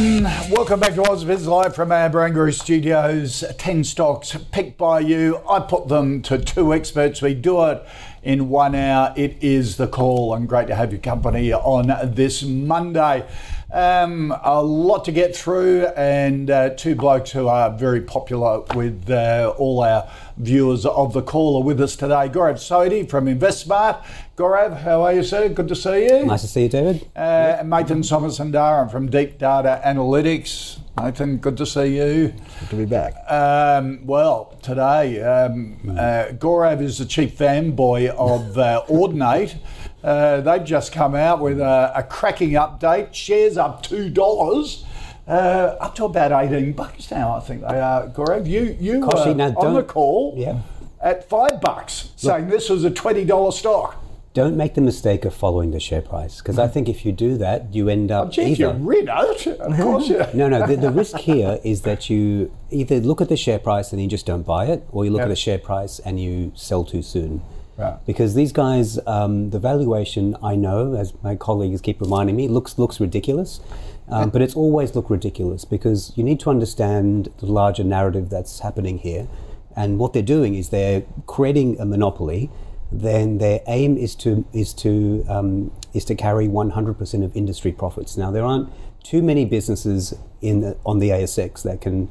Welcome back to Ausbiz Live from our Barangaroo Studios. 10 stocks picked by you. I put them to two experts. We do it in one hour. It is the call, and great to have your company on this Monday. Um, a lot to get through, and uh, two blokes who are very popular with uh, all our viewers of the call are with us today. Gaurav Sodhi from InvestSmart. Gaurav, how are you, sir? Good to see you. Nice to see you, David. Uh, and Mathan Somasundaram from Deep Data Analytics. Mathan, good to see you. Good to be back. Um, well, today, um, uh, Gaurav is the chief fanboy of uh, Audinate. Uh, they've just come out with a, a cracking update. Shares up $2. Uh, up to about 18 bucks now, I think they are. Gaurav, you, you were on the call Yeah. at 5 bucks, saying this was a $20 stock. Don't make the mistake of following the share price because I think if you do that, you end up Gee, if you either. read it, of course you... No, no. The, the risk here is that you either look at the share price and you just don't buy it, or you look Yep. at the share price and you sell too soon. Right. Because these guys, um, the valuation, I know, as my colleagues keep reminding me, looks looks ridiculous. Um, but it's always looked ridiculous because you need to understand the larger narrative that's happening here. And what they're doing is they're creating a monopoly. Then their aim is to is to um, is to carry 100% of industry profits. Now there aren't too many businesses in the, on the ASX that can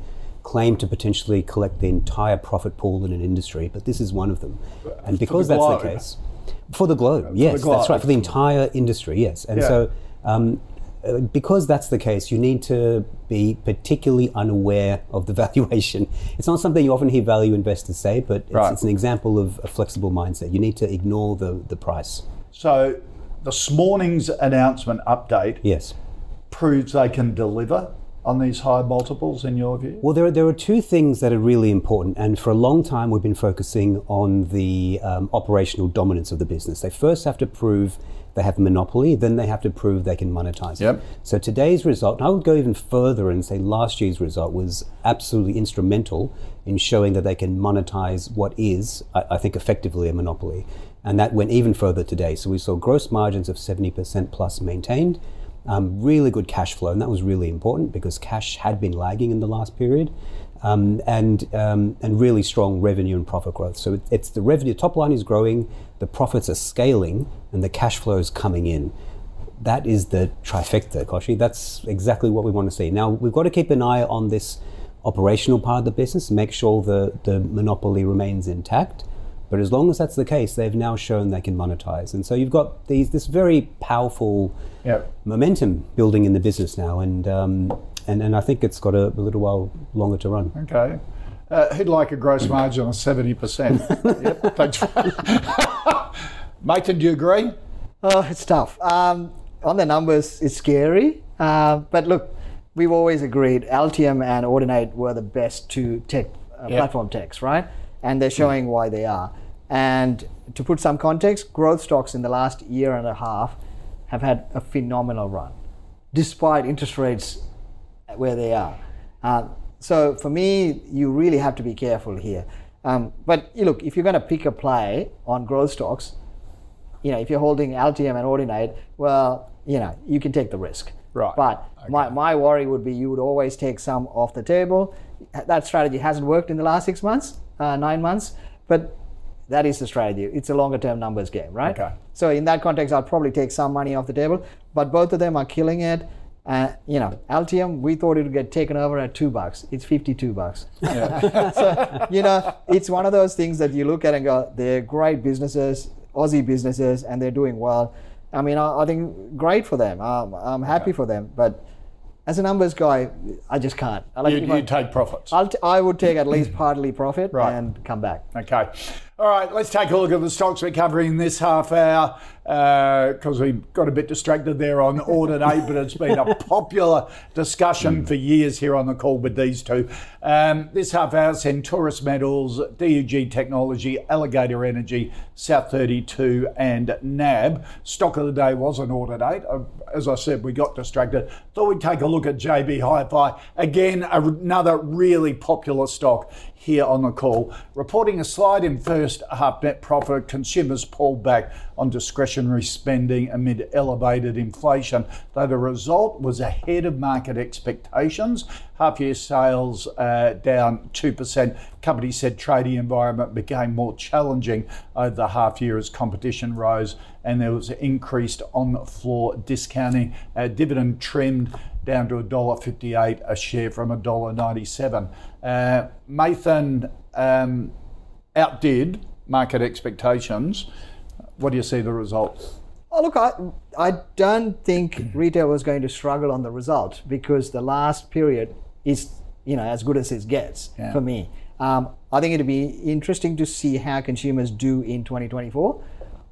claim to potentially collect the entire profit pool in an industry, but this is one of them. And because that's globe. the case, for the globe, yes, globe. that's right, for the entire industry, yes. And Yeah. so, um, uh, because that's the case, you need to be particularly unaware of the valuation. It's not something you often hear value investors say, but it's, Right. it's an example of a flexible mindset. You need to ignore the, the price. So this morning's announcement update Yes. proves they can deliver on these high multiples, in your view? Well, there are, there are two things that are really important, and for a long time we've been focusing on the um, operational dominance of the business. They first have to prove they have a monopoly, then they have to prove they can monetize Yep. it. So today's result, and I would go even further and say last year's result was absolutely instrumental in showing that they can monetize what is, I, I think, effectively a monopoly. And that went even further today. So we saw gross margins of 70% plus maintained um, really good cash flow, and that was really important because cash had been lagging in the last period, um, and um, and really strong revenue and profit growth. So it, it's the revenue top line is growing, the profits are scaling, and the cash flow is coming in. That is the trifecta, Kochie. That's exactly what we want to see. Now we've got to keep an eye on this operational part of the business, make sure the the monopoly remains intact. But as long as that's the case, they've now shown they can monetize, and so you've got these this very powerful Yep. momentum building in the business now, and um, and and I think it's got a, a little while longer to run. Okay. Uh, who'd like a gross margin of 70%? yep, thanks. Mathan, do you agree? Oh, it's tough. Um, on the numbers, it's scary. Uh, but look, we've always agreed Altium and Audinate were the best two tech uh, Yeah. platform techs, right? And they're showing why they are. And to put some context, growth stocks in the last year and a half have had a phenomenal run, despite interest rates where they are. Uh, so for me, you really have to be careful here. Um, but look, if you're going to pick a play on growth stocks, you know, if you're holding Altium and Audinate, well, you know, you can take the risk. Right. But my, my worry would be you would always take some off the table. That strategy hasn't worked in the last six months, uh, nine months, but that is the strategy. It's a longer term numbers game, right? Okay. So in that context, I'll probably take some money off the table, but both of them are killing it. Uh, you know, Altium, we thought it would get taken over at two bucks. It's 52 bucks. so, you know, it's one of those things that you look at and go, they're great businesses, Aussie businesses, and they're doing well. I mean, I, I think great for them. Um, I'm happy for them. But as a numbers guy, I just can't. I like You, you take profits. I'll t- I would take at least partly profit Right. and come back. Okay. All right, let's take a look at the stocks we're covering this half hour because uh, we got a bit distracted there on Audinate, but it's been a popular discussion for years here on the call with these two. Um, this half hour, Centaurus Metals, DUG Technology, Alligator Energy, South 32, and NAB. Stock of the day was an Audinate. Uh, as I said, we got distracted. Thought we'd take a look at JB Hi-Fi. Again, another really popular stock here on the call. Reporting a slide in first half net profit, consumers pulled back on discretionary spending amid elevated inflation, though the result was ahead of market expectations. Half year sales uh, down 2%. Company said trading environment became more challenging over the half year as competition rose and there was increased on floor discounting. Uh, dividend trimmed down to $1.58 a share from $1.97. Uh, Mathan um, outdid market expectations. What do you see the results? Oh, look, I, I don't think retail was going to struggle on the result because the last period is, you know, as good as it gets yeah. for me. Um, I think it'd be interesting to see how consumers do in 2024.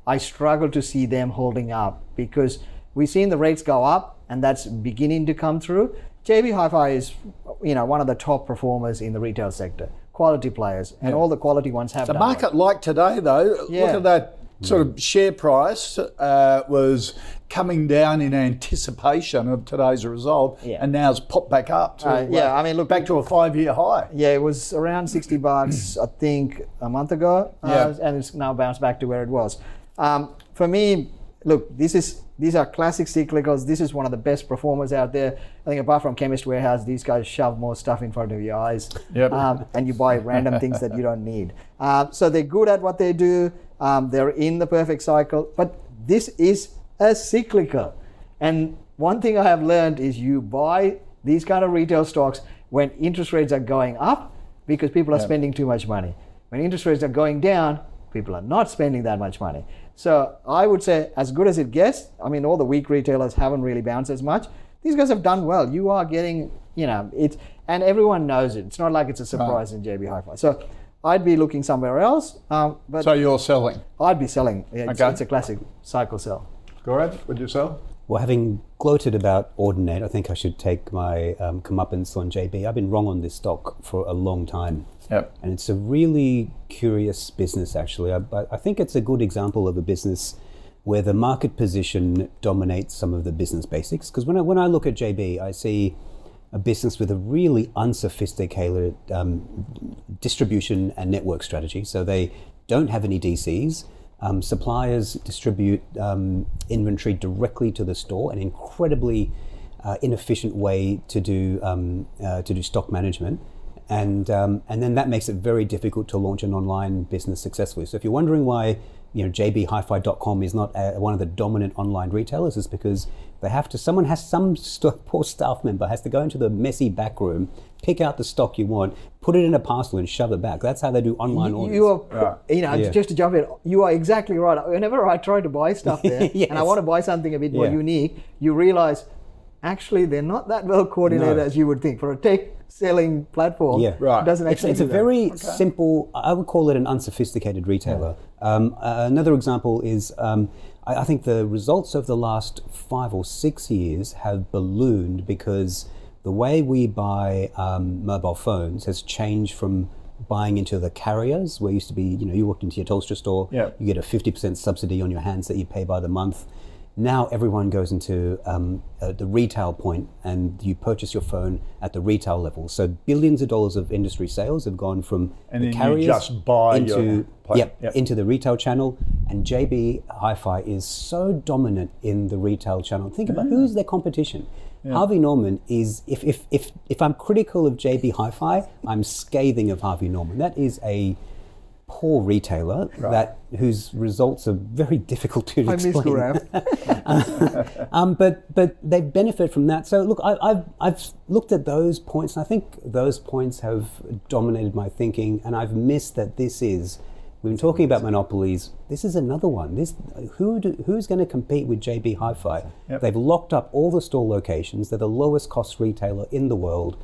I struggle to see them holding up because we've seen the rates go up and that's beginning to come through. JB Hi-Fi is, you know, one of the top performers in the retail sector. Quality players, and yeah. all the quality ones have. The market well. like today, though, yeah. look at that sort of share price uh, was coming down in anticipation of today's result, yeah. and now it's popped back up. To, uh, yeah, I mean, look back to a five-year high. Yeah, it was around sixty bucks, I think, a month ago, uh, yeah. and it's now bounced back to where it was. Um, for me, look, this is these are classic cyclicals. This is one of the best performers out there. I think apart from Chemist Warehouse, these guys shove more stuff in front of your eyes, yep. um, and you buy random things that you don't need. Uh, so they're good at what they do. Um, they're in the perfect cycle, but this is a cyclical. And one thing I have learned is you buy these kind of retail stocks when interest rates are going up because people are yep. spending too much money. When interest rates are going down, people are not spending that much money. So I would say, as good as it gets, I mean, all the weak retailers haven't really bounced as much. These guys have done well. You are getting, you know, it's, and everyone knows it. It's not like it's a surprise right. in JB Hi-Fi. So I'd be looking somewhere else. Um, but so you're selling? I'd be selling. It's, okay. it's a classic cycle sell. Gaurav, would you sell? Well, having gloated about Audinate, I think I should take my um, comeuppance on JB. I've been wrong on this stock for a long time. Yep. And it's a really curious business, actually. I, I think it's a good example of a business where the market position dominates some of the business basics. Because when I, when I look at JB, I see a business with a really unsophisticated um, distribution and network strategy. So they don't have any DCs. Um, suppliers distribute um, inventory directly to the store, an incredibly uh, inefficient way to do um, uh, to do stock management and um, and then that makes it very difficult to launch an online business successfully. So if you're wondering why you know jbhifi.com is not a, one of the dominant online retailers, is because they have to. Someone has some st- poor staff member has to go into the messy back room, pick out the stock you want, put it in a parcel, and shove it back. That's how they do online you, orders. You are, you know, yeah. just to jump in, you are exactly right. Whenever I try to buy stuff there, yes. and I want to buy something a bit more yeah. unique, you realize actually they're not that well coordinated no. as you would think for a tech selling platform. Yeah, right. Doesn't actually. It's, it's a very okay. simple. I would call it an unsophisticated retailer. Yeah. Um, uh, another example is. Um, I, I think the results of the last five or six years have ballooned because the way we buy um, mobile phones has changed from buying into the carriers, where used to be, you know, you walked into your Telstra store, yep. you get a 50% subsidy on your hands that you pay by the month. Now everyone goes into um, uh, the retail point and you purchase your phone at the retail level. So billions of dollars of industry sales have gone from and the carriers into, yep, yep. into the retail channel. And JB Hi-Fi is so dominant in the retail channel. Think about who's their competition. Yeah. Harvey Norman is, if, if, if, if I'm critical of JB Hi-Fi, I'm scathing of Harvey Norman. That is a poor retailer right. that whose results are very difficult to I explain. um, but but they benefit from that. So look, I, have I've looked at those points, and I think those points have dominated my thinking, and I've missed that this is. We've been talking about monopolies. This is another one. This who do, who's going to compete with JB Hi-Fi? Yep. They've locked up all the store locations. They're the lowest cost retailer in the world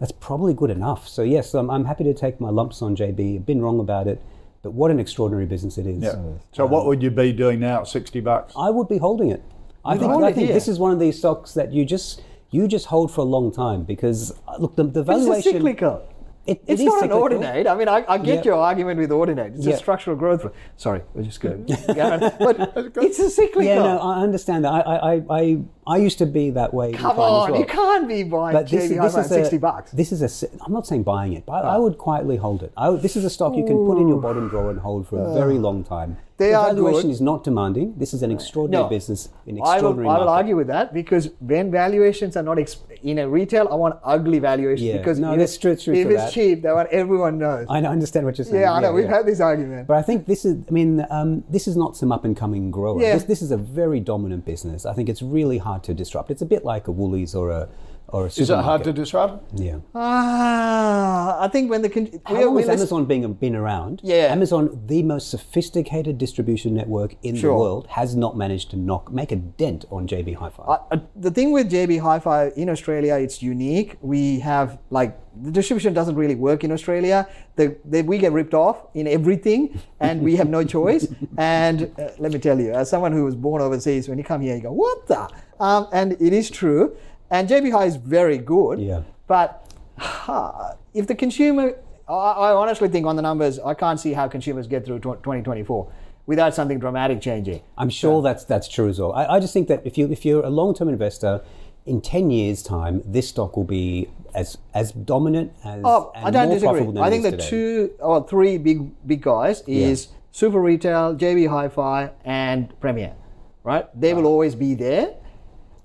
that's probably good enough. So yes, I'm happy to take my lumps on JB. I've been wrong about it. But what an extraordinary business it is. Yeah. So what would you be doing now at 60 bucks? I would be holding it. I think, I think this is one of these stocks that you just you just hold for a long time because uh, look the, the valuation. it's a cyclical. It, it It's not an cyclical. Audinate. I mean, I, I get your argument with Audinate. It's a structural growth. Sorry, we're just going to go on. But it's a cyclical. Yeah, no, I understand that. I I, I, I, used to be that way. Come on, well. you can't be buying But this, JB is- Hi-Fi this at is 60 bucks. This is a. I'm not saying buying it, but I, I would quietly hold it. I this is a stock you can put in your bottom drawer and hold for a very oh. long time. They the are valuation good. is not demanding. This is an extraordinary No. business in I will, I will argue with that because when valuations are not ex- in a retail, I want ugly valuations Yeah. because No, that's it's- true- true if it's that. cheap, they want everyone knows. I understand what you're saying. yeah, I know. We've had this argument. But I think this is, I mean, um, this is not some up and coming grower. Yeah. This, this is a very dominant business. I think it's really hard to disrupt. It's a bit like a Woolies or a or a Is it hard to supermarket. disrupt? Yeah. Ah, I think when the con- How long we has Amazon being been around? Yeah. Amazon, the most sophisticated distribution network in Sure. the world, has not managed to knock make a dent on JB Hi-Fi. Uh, uh, the thing with JB Hi-Fi in Australia, it's unique. We have like the distribution doesn't really work in Australia. The, the, we get ripped off in everything, and we have no choice. And uh, let me tell you, as someone who was born overseas, when you come here, you go, "What the?" Um, and it is true. And JB Hi is very good. Yeah. But ha, if the consumer, I, I honestly think on the numbers, I can't see how consumers get through 2024 without something dramatic changing. I'm sure that's that's true as well. I, I just think that if you if you're a long term investor, in ten years' time, this stock will be as as dominant as Oh, and I don't more disagree. I think the today. two or three big big guys is Super Retail, JB Hi-Fi, and Premier. Right? They will always be there.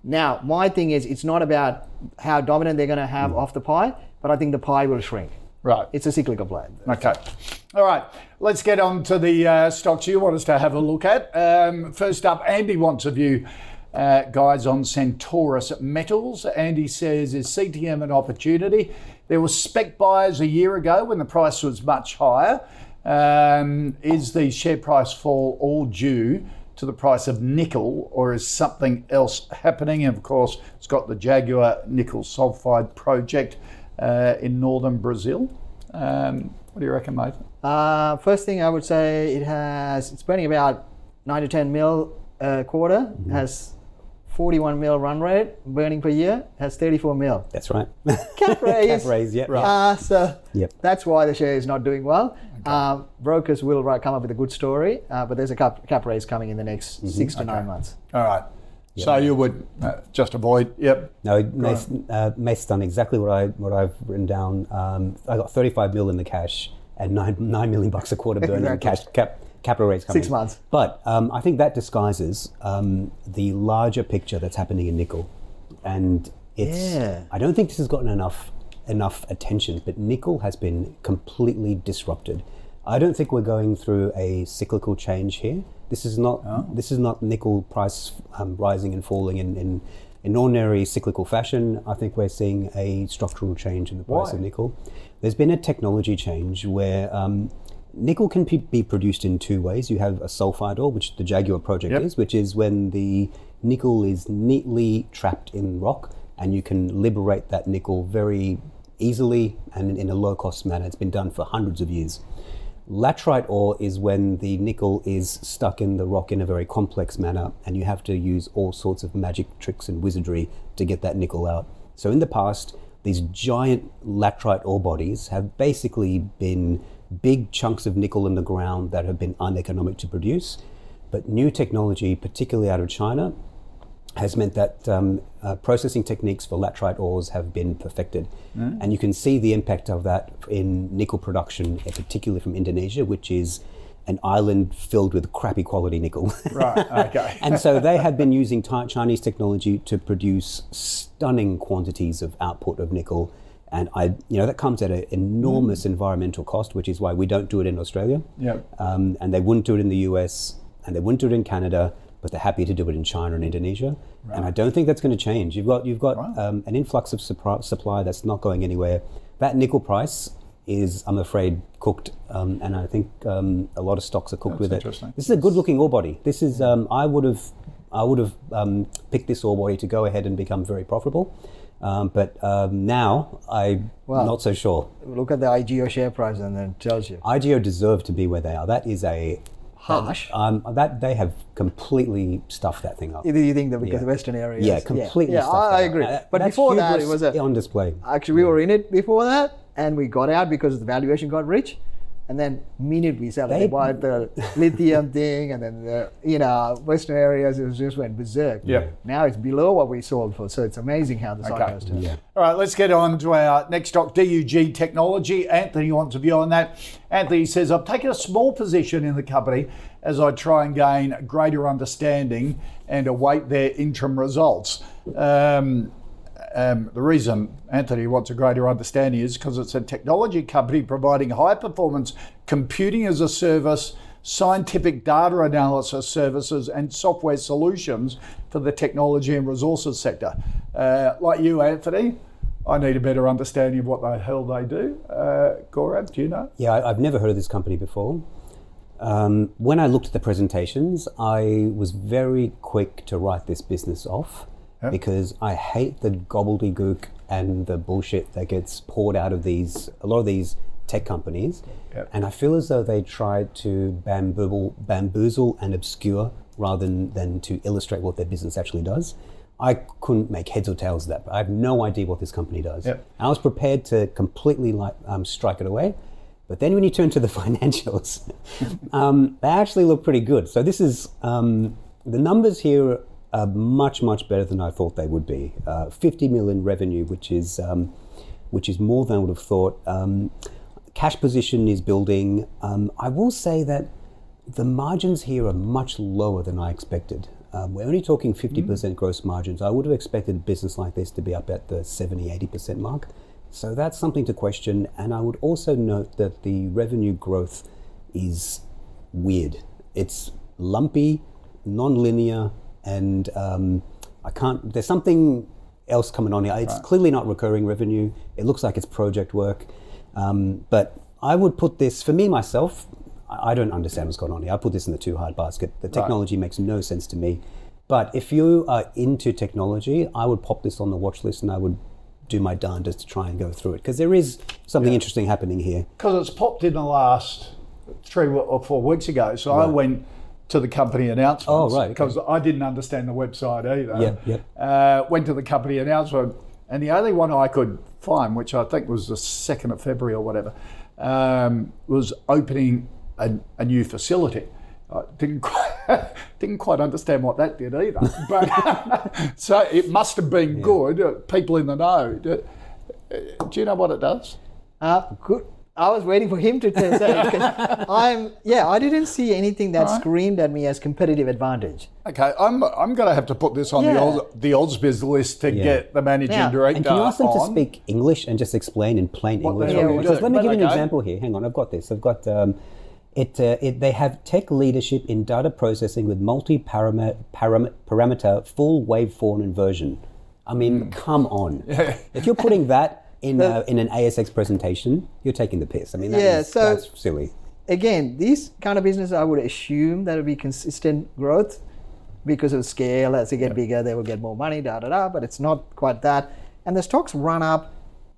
Now, my thing is, it's not about how dominant they're going to have off the pie, but I think the pie will shrink. Right. It's a cyclical play. Okay. All right. Let's get on to the uh, stocks you want us to have a look at. Um, first up, Andy wants a view, uh, guys, on Centaurus Metals. Andy says, is CTM an opportunity? There were spec buyers a year ago when the price was much higher. Um, is the share price fall all due to the price of nickel, or is something else happening? And of course, it's got the Jaguar nickel sulfide project uh, in northern Brazil. Um, what do you reckon, mate? Uh, first thing I would say, it has it's burning about nine to ten mil a quarter. Has 41 mil run rate burning per year. Has 34 mil. That's right. Cap raise. Cap raise, yeah. Uh, so Yep. that's why the share is not doing well. Um, brokers will ri- come up with a good story, uh, but there's a cap, cap raise coming in the next Mm-hmm. six to nine months. All right. So you would uh, just avoid. Yep. No, Mace, uh, Mace done exactly what I what I've written down. Um, I got 35 mil in the cash and nine nine million bucks a quarter burning Exactly. cash cap capital raise coming. Six months. But um, I think that disguises um, the larger picture that's happening in nickel, and it's. Yeah. I don't think this has gotten enough enough attention, but nickel has been completely disrupted. I don't think we're going through a cyclical change here. This is not this is not nickel price um, rising and falling in, in in ordinary cyclical fashion. I think we're seeing a structural change in the price Why? of nickel. There's been a technology change where um, nickel can be produced in two ways. You have a sulfide ore, which the Jaguar project Yep. is, which is when the nickel is neatly trapped in rock, and you can liberate that nickel very easily and in a low cost manner. It's been done for hundreds of years. Laterite ore is when the nickel is stuck in the rock in a very complex manner, and you have to use all sorts of magic tricks and wizardry to get that nickel out. So, in the past, these giant laterite ore bodies have basically been big chunks of nickel in the ground that have been uneconomic to produce. But new technology, particularly out of China, has meant that um, uh, processing techniques for laterite ores have been perfected. And you can see the impact of that in nickel production, uh, particularly from Indonesia, which is an island filled with crappy quality nickel. Right. Okay. and so they have been using Chinese technology to produce stunning quantities of output of nickel. And I, you know, that comes at an enormous environmental cost, which is why we don't do it in Australia. Yep. Um, and they wouldn't do it in the US, and they wouldn't do it in Canada, but they're happy to do it in China and Indonesia. And I don't think that's going to change. You've got you've got Right. um, an influx of supply, supply that's not going anywhere. That nickel price is, I'm afraid, cooked, um, and I think um, a lot of stocks are cooked That's with it. This is a good-looking ore body. This is um, I would have I would have um, picked this ore body to go ahead and become very profitable. Um, but um, now I'm Well- not so sure. Look at the IGO share price and then it tells you. IGO deserve to be where they are. That is a Harsh. Um, that they have completely stuffed that thing up. You think that because Yeah. the Western area. Yeah, completely. Yeah, stuffed I, I agree. Uh, but before that, it was a, on display. Actually, we were in it before that, and we got out because the valuation got rich. And then minute we sell they They- bought the lithium thing, and then the you know Western areas it was just went berserk. Yeah. Now it's below what we sold for, so it's amazing how the Okay. cycle has turned. Yeah. All right, let's get on to our next stock, DUG Technology. Anthony wants a view on that. Anthony says, I've taken a small position in the company as I try and gain greater understanding and await their interim results. Um, um, the reason Anthony wants a greater understanding is because it's a technology company providing high performance computing as a service, scientific data analysis services, and software solutions for the technology and resources sector. Uh, like you, Anthony, I need a better understanding of what the hell they do. Uh, do you know? Yeah, I, I've never heard of this company before. Um, when I looked at the presentations, I was very quick to write this business off because I hate the gobbledygook and the bullshit that gets poured out of these a lot of these tech companies, Yep. and I feel as though they try to bamboozle, bamboozle and obscure rather than, than to illustrate what their business actually does. I couldn't make heads or tails of that. I have no idea what this company does. Yep. I was prepared to completely like um, strike it away, but then when you turn to the financials, um, they actually look pretty good. So this is um, the numbers here are much much better than I thought they would be. Uh, 50 million revenue, which is um, which is more than I would have thought. Um, cash position is building. Um, I will say that the margins here are much lower than I expected. Um, we're only talking 50% gross margins. I would have expected a business like this to be up at the 70, 80% mark. So that's something to question. And I would also note that the revenue growth is weird. It's lumpy, non-linear, and um, I can't. There's something else coming on here. It's clearly not recurring revenue. It looks like it's project work. Um, but I would put this for me myself. I I don't understand what's going on here. I put this in the too hard basket. The technology makes no sense to me. But if you are into technology, I would pop this on the watch list and I would do my darndest to try and go through it because there is something interesting happening here. Because it's popped in the last three or four weeks ago. So I went to the company announcements. Oh, right, okay. Because I didn't understand the website either. Yep, yep. Uh, went to the company announcement, and the only one I could find, which I think was the 2nd of February or whatever, um, was opening a, a new facility. I didn't quite, didn't quite understand what that did either. But so it must have been good. uh, People in the know. Do, uh, do you know what it does? Uh, good. I was waiting for him to tell say it 'cause I'm yeah. I didn't see anything that screamed at me as competitive advantage. Okay, I'm I'm going to have to put this on the Yeah. Oz, the Ausbiz list to Yeah. get the managing Now- director And can you ask them to speak English and just explain in plain What English? the hell you Because do? let me give you an example here. Hang on, I've got this. I've got um, it, uh, it. They have tech leadership in data processing with multi-parameter param- parameter full waveform inversion. I Hmm. mean, come on. If you're putting that in uh, in an ASX presentation, you're taking the piss. I mean, Yeah, is- so- that's silly. Again, these kind of business, I would assume that would be consistent growth because of scale. As they get bigger, they will get more money. Da da da. But it's not quite that. And the stocks run up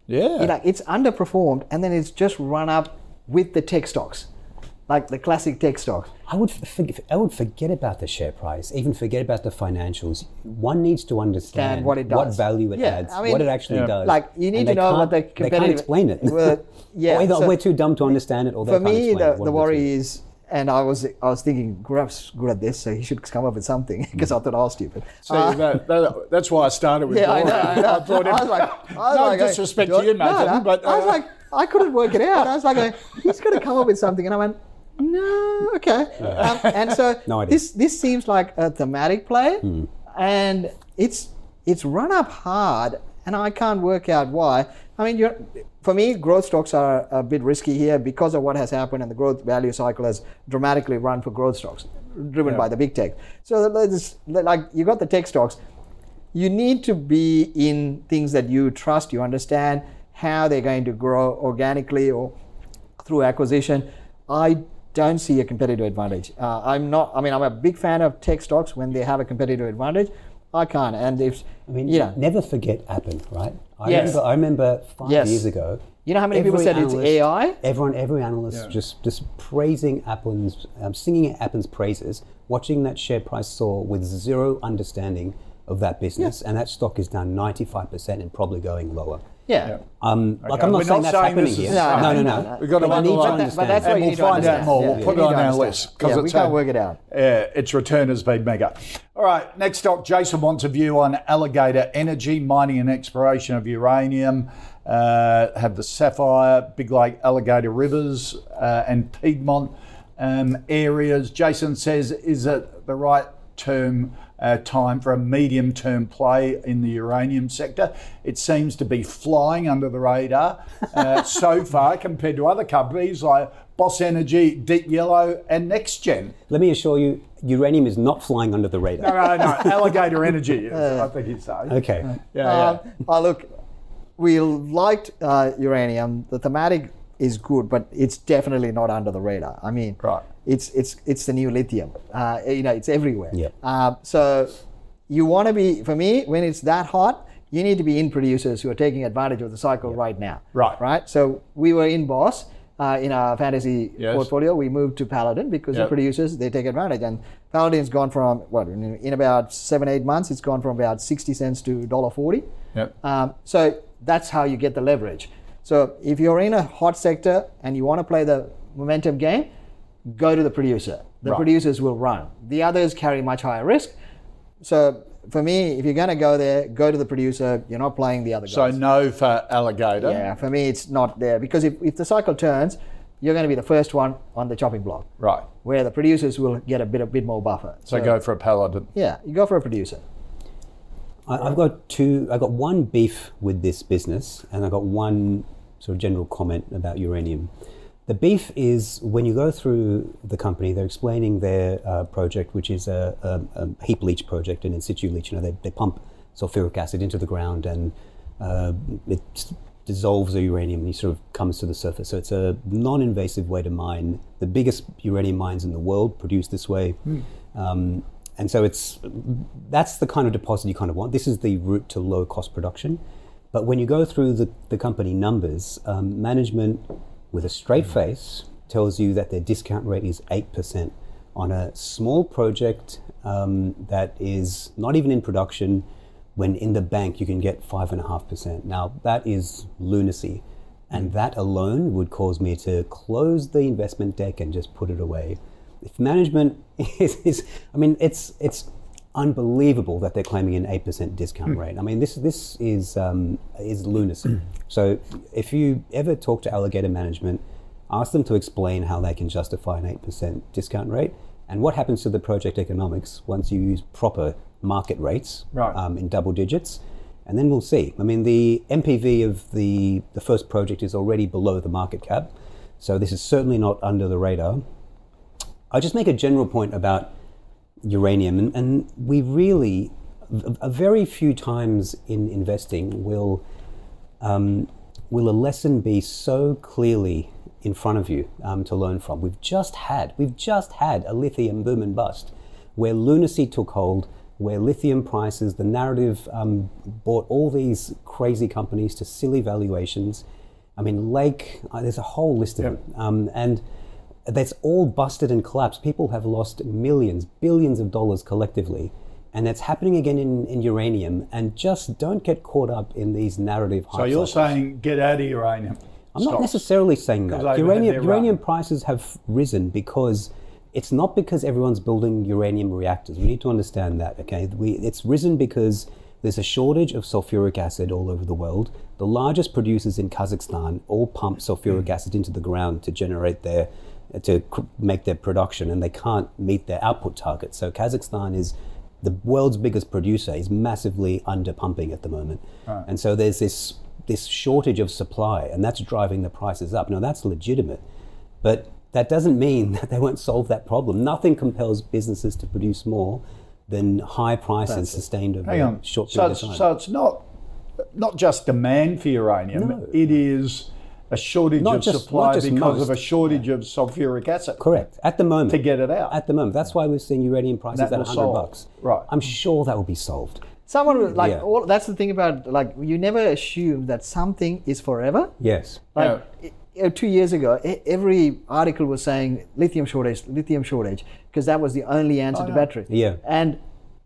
Yeah, you know, it's underperformed and then it's just run up with the tech stocks, like the classic tech stocks. I would forget, I would forget about the share price, even forget about the financials. One needs to understand what it does. what value it Yeah, adds, I mean, what it actually Yeah. does. Like, you need And to know what can't- the They can't explain it. Well, yeah, or either so- we're too dumb to understand it, or they For me, explain the, it. The worry is, and I was I was thinking, Gaurav's good at this, so he should come up with something because I thought I was stupid. See, that, that, that's why I started with Uh, Yeah, I Gordon. know. I, know. thought I was like, I was no like, disrespect uh, to you, no, Mathan, no. but I was uh, like, I couldn't work it out. I was like, uh, he's got to come up with something, and I went, no, okay. Um, and so No this this seems like a thematic play, Hmm. and it's it's run up hard, and I can't work out why. I mean, you're, for me, growth stocks are a bit risky here because of what has happened, and the growth value cycle has dramatically run for growth stocks, driven by the big tech. So like you got the tech stocks you need to be in things that you trust, you understand how they're going to grow organically or through acquisition. I don't see a competitive advantage. Uh, I'm not, I mean, I'm a big fan of tech stocks when they have a competitive advantage. I can't. And if I mean, you know, never forget Appen, right? I Yes. remember. I remember five Yes. years ago. You know how many people every said it's AI? Everyone, every analyst just just praising Appen's, um, singing Appen's praises, watching that share price soar with zero understanding of that business, and that stock is down ninety five percent and probably going lower. Yeah. Um, Like I'm not we're saying not that's saying happening here. No, no, No, no. no, no. We've got to But I need to that- understand. but that's and what we'll need to find out more. Yeah, We'll you put it on to our list because Yeah, we can't a- work it out. Yeah, its return has been mega. All right, next up, Jason wants a view on Alligator Energy, mining and exploration of uranium. Uh, have the Sapphire, Big Lake, Alligator Rivers, uh, and Piedmont um, areas. Jason says, is it the right term? Uh, time for a medium term play in the uranium sector. It seems to be flying under the radar uh, so far compared to other companies like Boss Energy, Deep Yellow, and NextGen. Let me assure you, uranium is not flying under the radar. No, no, alligator energy. is, I think he'd. Okay. Yeah, yeah. Um, oh, look, we liked uh, uranium. The thematic is good, but it's definitely not under the radar. I mean, Right. It's it's it's the new lithium. Uh, you know, it's everywhere. Yeah. Um, so you want to be for me when it's that hot. You need to be in producers who are taking advantage of the cycle right now. Right. Right. So we were in Boss. Uh, in our fantasy Yes. portfolio, we moved to Paladin because Yep. the producers they take advantage, and Paladin's gone from what in, in about seven eight months, it's gone from about sixty cents to $1.40. Yep. Um, so that's how you get the leverage. So if you're in a hot sector and you want to play the momentum game, go to the producer. The Right. producers will run. The others carry much higher risk. So for me, if you're going to go there, go to the producer. You're not playing the other guys. So no for alligator. yeah, for me, it's not there because if, if the cycle turns, you're going to be the first one on the chopping block, Right. where the producers will get a bit a bit more buffer. So go for a paladin. Yeah, you go for a producer. I, I've got two. I've got one beef with this business, and I've got one sort of general comment about uranium. The beef is when you go through the company, they're explaining their uh, project, which is a, a, a heap leach project, an in situ leach. You know, they, they pump sulfuric acid into the ground, and uh, it dissolves the uranium, and it sort of comes to the surface. So it's a non-invasive way to mine. The biggest uranium mines in the world produce this way. Um, and so it's that's the kind of deposit you kind of want. This is the route to low cost production. But when you go through the, the company numbers, um, management with a straight face tells you that their discount rate is 8% on a small project um, that is not even in production when in the bank you can get 5.5%. Now, that is lunacy. And that alone would cause me to close the investment deck and just put it away. If management is, is I mean, it's, it's unbelievable that they're claiming an 8% discount rate. I mean, this, this is, um, is lunacy. so if you ever talk to Alligator management, ask them to explain how they can justify an 8% discount rate and what happens to the project economics once you use proper market rates Right. um, in double digits. And then we'll see. I mean, the NPV of the, the first project is already below the market cap. So this is certainly not under the radar. I just make a general point about uranium, and, and we really, a, very few times in investing will um, will a lesson be so clearly in front of you um, to learn from. We've just had we've just had a lithium boom and bust, where lunacy took hold, where lithium prices, the narrative um, brought all these crazy companies to silly valuations. I mean, Lake, uh, there's a whole list of them, um, and that's all busted and collapsed. People have lost millions, billions of dollars collectively. And that's happening again in, in uranium. And just don't get caught up in these narrative So you're cycles. saying get out of uranium. I'm not necessarily saying that. Uranium, uranium prices have risen because it's not because everyone's building uranium reactors. We need to understand that, okay? We, it's risen because there's a shortage of sulfuric acid all over the world. The largest producers in Kazakhstan all pump sulfuric Hmm. acid into the ground to generate their, to make their production, and they can't meet their output targets. So Kazakhstan is the world's biggest producer is massively under pumping at the moment. And so there's this this shortage of supply and that's driving the prices up. Now that's legitimate. But that doesn't mean that they won't solve that problem. Nothing compels businesses to produce more than high prices sustained over a short So period it's, of time. so it's not not just demand for uranium. No. It is a shortage Not of just- supply not just because of a shortage of sulfuric acid. Correct. At the moment. To get it out. At the moment. That's why we're seeing uranium prices That at will 100 solve. bucks. Right. I'm sure that will be solved. Someone will- like Yeah. all, that's the thing about like you never assume that something is forever. Yes. Like i- uh, two years ago, every article was saying lithium shortage, lithium shortage, because that was the only answer to battery. Yeah. And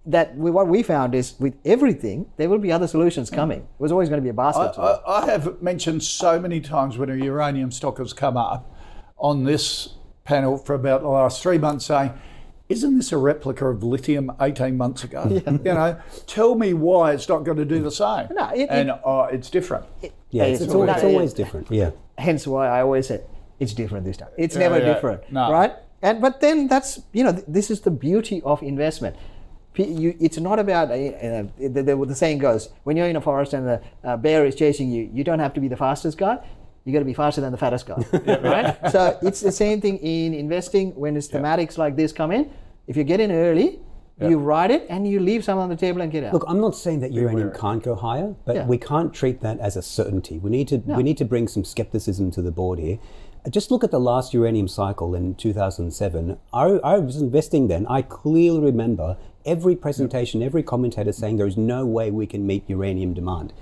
that we, what we found is with everything, there will be other solutions coming. It was always going to be a basket. I, I, I have mentioned so many times when a uranium stock has come up on this panel for about the last three months saying, isn't this a replica of lithium 18 months ago? You know, tell me why it's not going to do the same. No, it- and it- uh, it's different. Yeah, it's, it's, al- it's always it- different. Yeah. hence why I always say it's different this time. It's Yeah, never yeah. different, No. right? And but then that's you know th- this is the beauty of investment. P- You, it's not about uh, uh, the, the, the saying goes when you're in a forest and the uh, bear is chasing you, you don't have to be the fastest guy. You got to be faster than the fattest guy, right? So it's the same thing in investing when it's thematics like this come in. If you get in early, you ride it and you leave some on the table and get out. Look, I'm not saying that uranium can't go higher, but Yeah. we can't treat that as a certainty. We need to we need to bring some skepticism to the board here. Uh, Just look at the last uranium cycle in 2007. I, I was investing then. I clearly remember every presentation, every commentator saying there is no way we can meet uranium demand.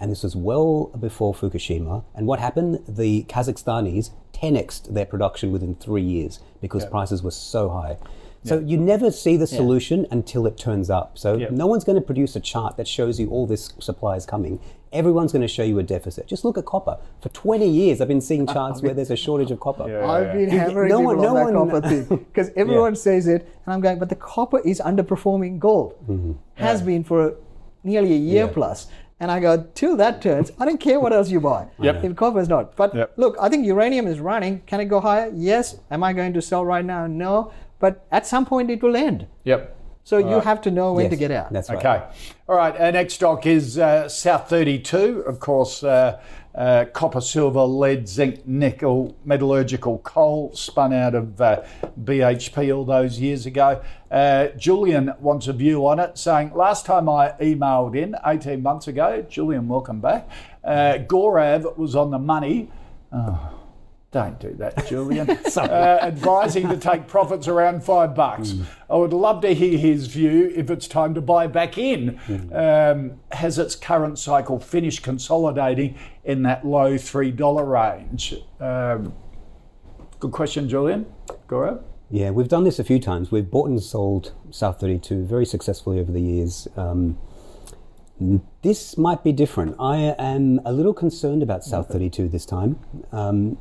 And this was well before Fukushima. And what happened? The Kazakhstanis 10xed their production within three years because prices were so high. So you never see the solution until it turns up. So no one's going to produce a chart that shows you all this supply is coming. Everyone's going to show you a deficit. Just look at copper. For 20 years, I've been seeing charts where there's a shortage of copper. I've been hammering no people one- on that one- copper thing because everyone says it, and I'm going, but the copper is underperforming gold. Mm-hmm. Has been for nearly a year Yeah. plus. And I go, till that turns, I don't care what else you buy. Yep. If copper is not. But Yep. look, I think uranium is running. Can it go higher? Yes. Am I going to sell right now? No. But at some point it will end. Yep. So you have to know when Yes, to get out. That's right. Okay. All right. Our next stock is uh, South 32. Of course, uh, uh, copper, silver, lead, zinc, nickel, metallurgical coal spun out of uh, BHP all those years ago. Uh, Julian wants a view on it, saying, Last time I emailed in 18 months ago, Julian, welcome back. Uh, Gaurav was on the money. Oh, don't do that, Julian. uh, advising to take profits around five bucks. I would love to hear his view if it's time to buy back in. Um, has its current cycle finished consolidating in that low $3 range? Um, good question, Julian. Gaurav? Yeah, we've done this a few times. We've bought and sold South 32 very successfully over the years. Um, this might be different. I am a little concerned about South 32 this time. Um,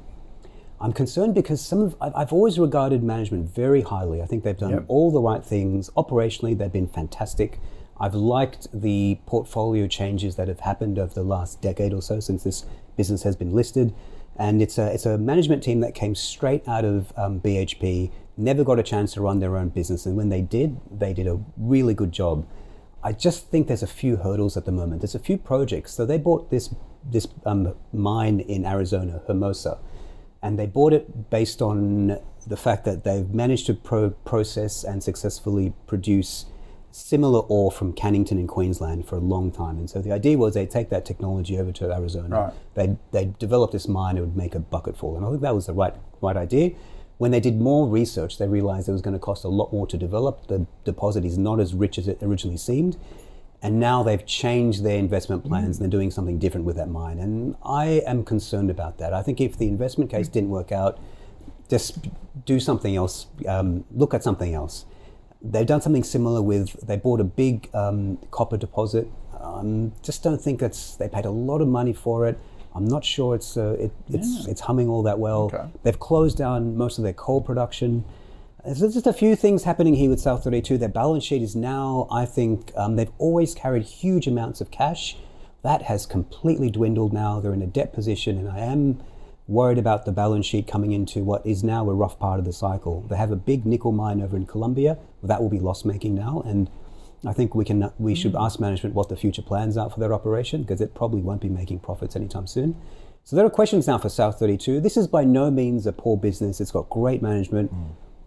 I'm concerned because some of I've, I've always regarded management very highly. I think they've done Yep. all the right things operationally. They've been fantastic. I've liked the portfolio changes that have happened over the last decade or so since this business has been listed, and it's a it's a management team that came straight out of um, BHP. Never got a chance to run their own business, and when they did, they did a really good job. I just think there's a few hurdles at the moment. There's a few projects. So they bought this this um, mine in Arizona, Hermosa, and they bought it based on the fact that they've managed to pro- process and successfully produce similar ore from Cannington in Queensland for a long time. And so the idea was they'd take that technology over to Arizona. Right. They'd, they'd develop this mine, it would make a bucket bucketful. And I think that was the right, right idea. When they did more research, they realized it was going to cost a lot more to develop. The deposit is not as rich as it originally seemed. And now they've changed their investment plans and they're doing something different with that mine. And I am concerned about that. I think if the investment case didn't work out, just do something else, um, look at something else. They've done something similar with, they bought a big um, copper deposit. Um, just don't think it's, they paid a lot of money for it. I'm not sure it's, uh, it, it's, it's humming all that well. Okay. They've closed down most of their coal production. There's just a few things happening here with South 32. Their balance sheet is now, I think, um, they've always carried huge amounts of cash. That has completely dwindled now. They're in a debt position, and I am worried about the balance sheet coming into what is now a rough part of the cycle. They have a big nickel mine over in Colombia. That will be loss making now, and I think we can we should ask management what the future plans are for their operation because it probably won't be making profits anytime soon. So there are questions now for South 32. This is by no means a poor business. It's got great management.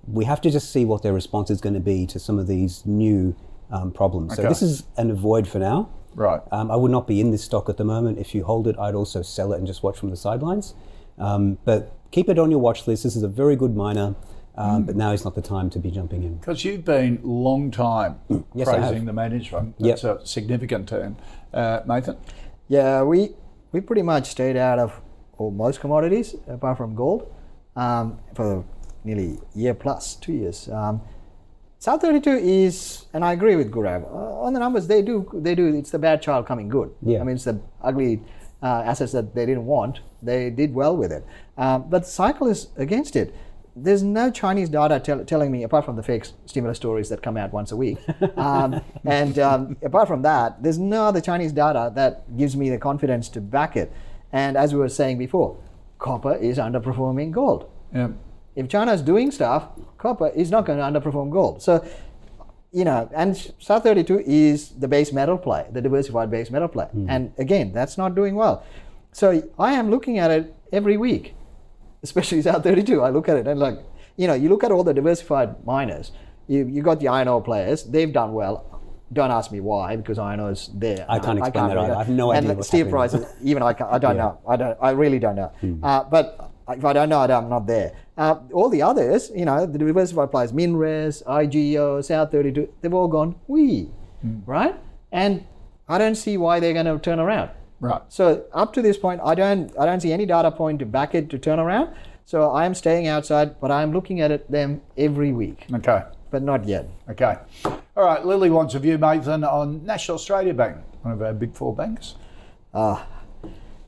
We have to just see what their response is going to be to some of these new um, problems. So this is an avoid for now. Right. Um, I would not be in this stock at the moment. If you hold it, I'd also sell it and just watch from the sidelines. Um, but keep it on your watch list. This is a very good miner, um, but now is not the time to be jumping in. Because you've been long time Yes, praising the management. Yep. That's a significant term. Uh, Mathan? Yeah, we we pretty much stayed out of all most commodities apart from gold um, for nearly a year plus, two years. Um, South 32 is, and I agree with Gaurav uh, on the numbers. They do, they do. It's the bad child coming good. Yeah. I mean, it's the ugly uh, assets that they didn't want. They did well with it, um, but the cycle is against it. There's no Chinese data tell, telling me, apart from the fake stimulus stories that come out once a week, um, and um, apart from that, there's no other Chinese data that gives me the confidence to back it. And as we were saying before, copper is underperforming gold Yeah. If China is doing stuff, copper is not going to underperform gold. So, you know, and South32 is the base metal play, the diversified base metal play. And again, that's not doing well. So I am looking at it every week, especially South32. I look at it and like, you know, you look at all the diversified miners. You you got the iron ore players; they've done well. Don't ask me why, because iron ore is there. I can't explain that really either. know. I have no and idea what's steel prices, even I, I don't know. I don't. I really don't know. Uh, but if I don't know it, I'm not there. Uh, all the others, you know, the diversified players, Minres, IGO, South32, they've all gone wee, right? And I don't see why they're going to turn around. Right. So up to this point, I don't I don't see any data point to back it to turn around. So I am staying outside, but I'm looking at it them every week, Okay. but not yet. Okay. All right. Lily wants a view, Mathan, on National Australia Bank, one of our big four banks.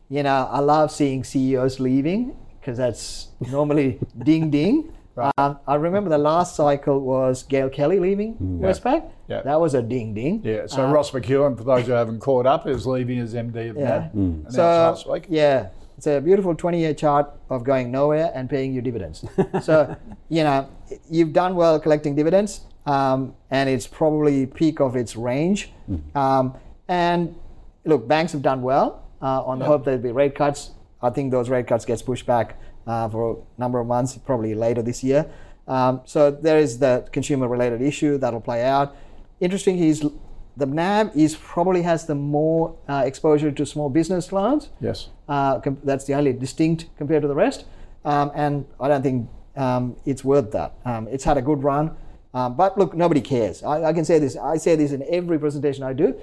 You know, I love seeing CEOs leaving because that's normally ding ding. Um, I remember the last cycle was Gail Kelly leaving Westpac. Yeah. That was a ding ding. Yeah. So Ross McEwen, for those who haven't caught up, is leaving as MD of NAB. Announced last week. Yeah, it's a beautiful 20 year chart of going nowhere and paying you dividends. so, you know, you've done well collecting dividends, um, and it's probably peak of its range. Um, and look, banks have done well uh, on the hope there'll be rate cuts. I think those rate cuts gets pushed back uh, for a number of months, probably later this year. Um, so there is the consumer-related issue that'll play out. Interesting is the NAB is probably has the more uh, exposure to small business loans. Yes. Uh, com- that's the only distinct compared to the rest. Um, and I don't think um, it's worth that. Um, it's had a good run. Um, but look, nobody cares. I, I can say this. I say this in every presentation I do.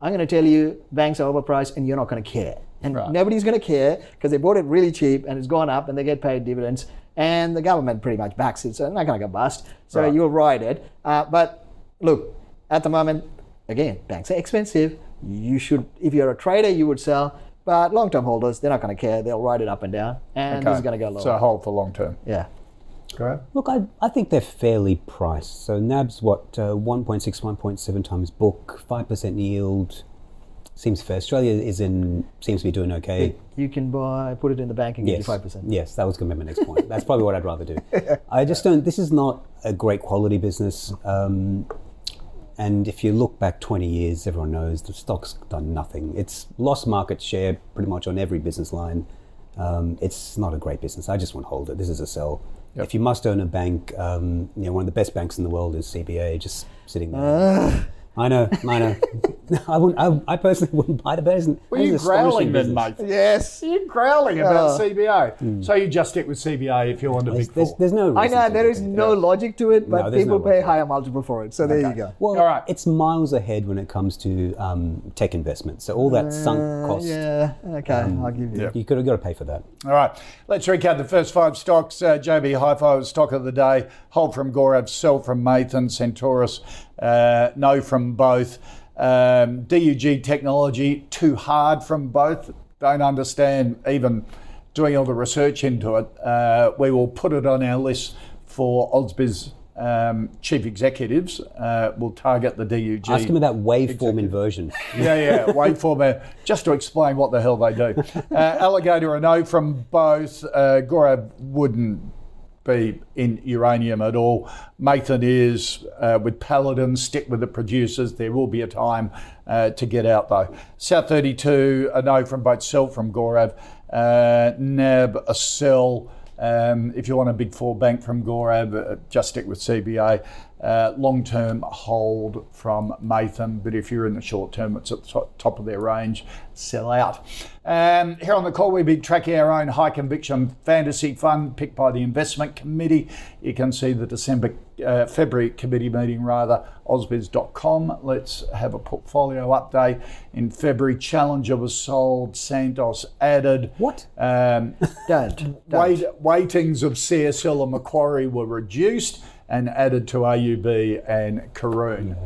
I'm going to tell you banks are overpriced and you're not going to care. And Right. nobody's going to care because they bought it really cheap and it's gone up and they get paid dividends. And the government pretty much backs it. So they're not going to go bust. So Right. you'll ride it. Uh, but look, at the moment, again, banks are expensive. You should, if you're a trader, you would sell. But long-term holders, they're not going to care. They'll ride it up and down, and this is going to go lower. So hold for long term. yeah. Go Look, I, I think they're fairly priced. So NAB's what, uh, 1.6, 1.7 times book, 5% yield. Seems fair. Australia is in, seems to be doing okay. You can buy, put it in the bank and get Yes. five percent. Yes, that was going to be my next point. That's probably what I'd rather do. I just don't. This is not a great quality business. Um, and if you look back 20 years, everyone knows the stock's done nothing. It's lost market share pretty much on every business line. Um, it's not a great business. I just won't hold it. This is a sell. If you must own a bank, um, you know, one of the best banks in the world is CBA, just sitting there. I know, I know. I wouldn't. I, I personally wouldn't buy the business. Were you growling then, mate? Yes. You're growling about Oh. CBA. So you just stick with CBA if you want a There's, big there's, four. there's no. I know to there look is at it. no logic to it, but No, people no pay higher multiple for it. So there you go. Well, All right. it's miles ahead when it comes to um, tech investments. So all that sunk cost, Uh, Yeah. Okay. I'll give you. you could have got to pay for that. All right, let's recap the first five stocks. Uh, JB Hi-Fi was stock of the day. Hold from Gaurav, sell from Mathan, Centaurus, uh, no from both. Um, DUG Technology, too hard from both. Don't understand even doing all the research into it. Uh, we will put it on our list for Ausbiz um, chief executives. Uh, we'll target the DUG. Ask him about waveform inversion. Yeah, yeah. waveform, for. Just to explain what the hell they do. Uh, alligator and O from both. Uh, Gaurav wouldn't be in uranium at all. Mathan is uh, with Paladin. Stick with the producers. There will be a time uh, to get out though. South32 a no from both Sell from Gaurav. Uh, Nab a sell. Um, if you want a big four bank from Gaurav, uh, just stick with CBA. Uh, long term hold from Mathan, but if you're in the short term, it's at the top, of their range, sell out. Um, here on the call, we've been tracking our own high conviction fantasy fund picked by the investment committee. You can see the December, uh, February committee meeting rather, ausbiz.com. Let's have a portfolio update. In February, Challenger was sold, Santos added. What? Um, Don't. don't. Wait, weightings of CSL and Macquarie were reduced and added to AUB and Karoon.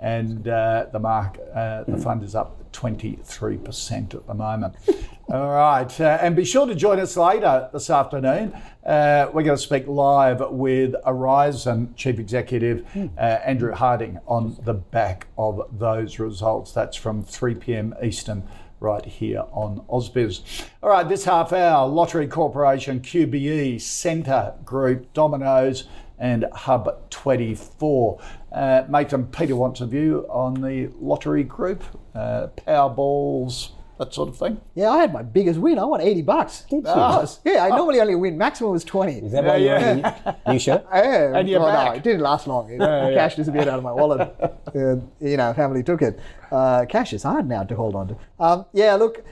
And uh, the mark, uh, the fund is up 23% at the moment. All right. Uh, and be sure to join us later this afternoon. Uh, we're going to speak live with Horizon Chief Executive uh, Andrew Harding on the back of those results. That's from 3 p.m. Eastern right here on Ausbiz. All right, this half hour, Lottery Corporation, QBE, Scentre Group, Domino's, and Hub24. Uh, Mathan, Peter wants a view on the Lottery Group, uh, Powerballs, that sort of thing. Yeah, I had my biggest win. I won 80 bucks. Ah. Yeah, I normally only win. Maximum was 20. Is that why you're Yeah, wearing a new shirt? Yeah, And you're well, back. No, it didn't last long. It- Yeah, yeah. Cash disappeared out of my wallet. Uh, you know, family took it. Uh, cash is hard now to hold on to. Um, yeah, look,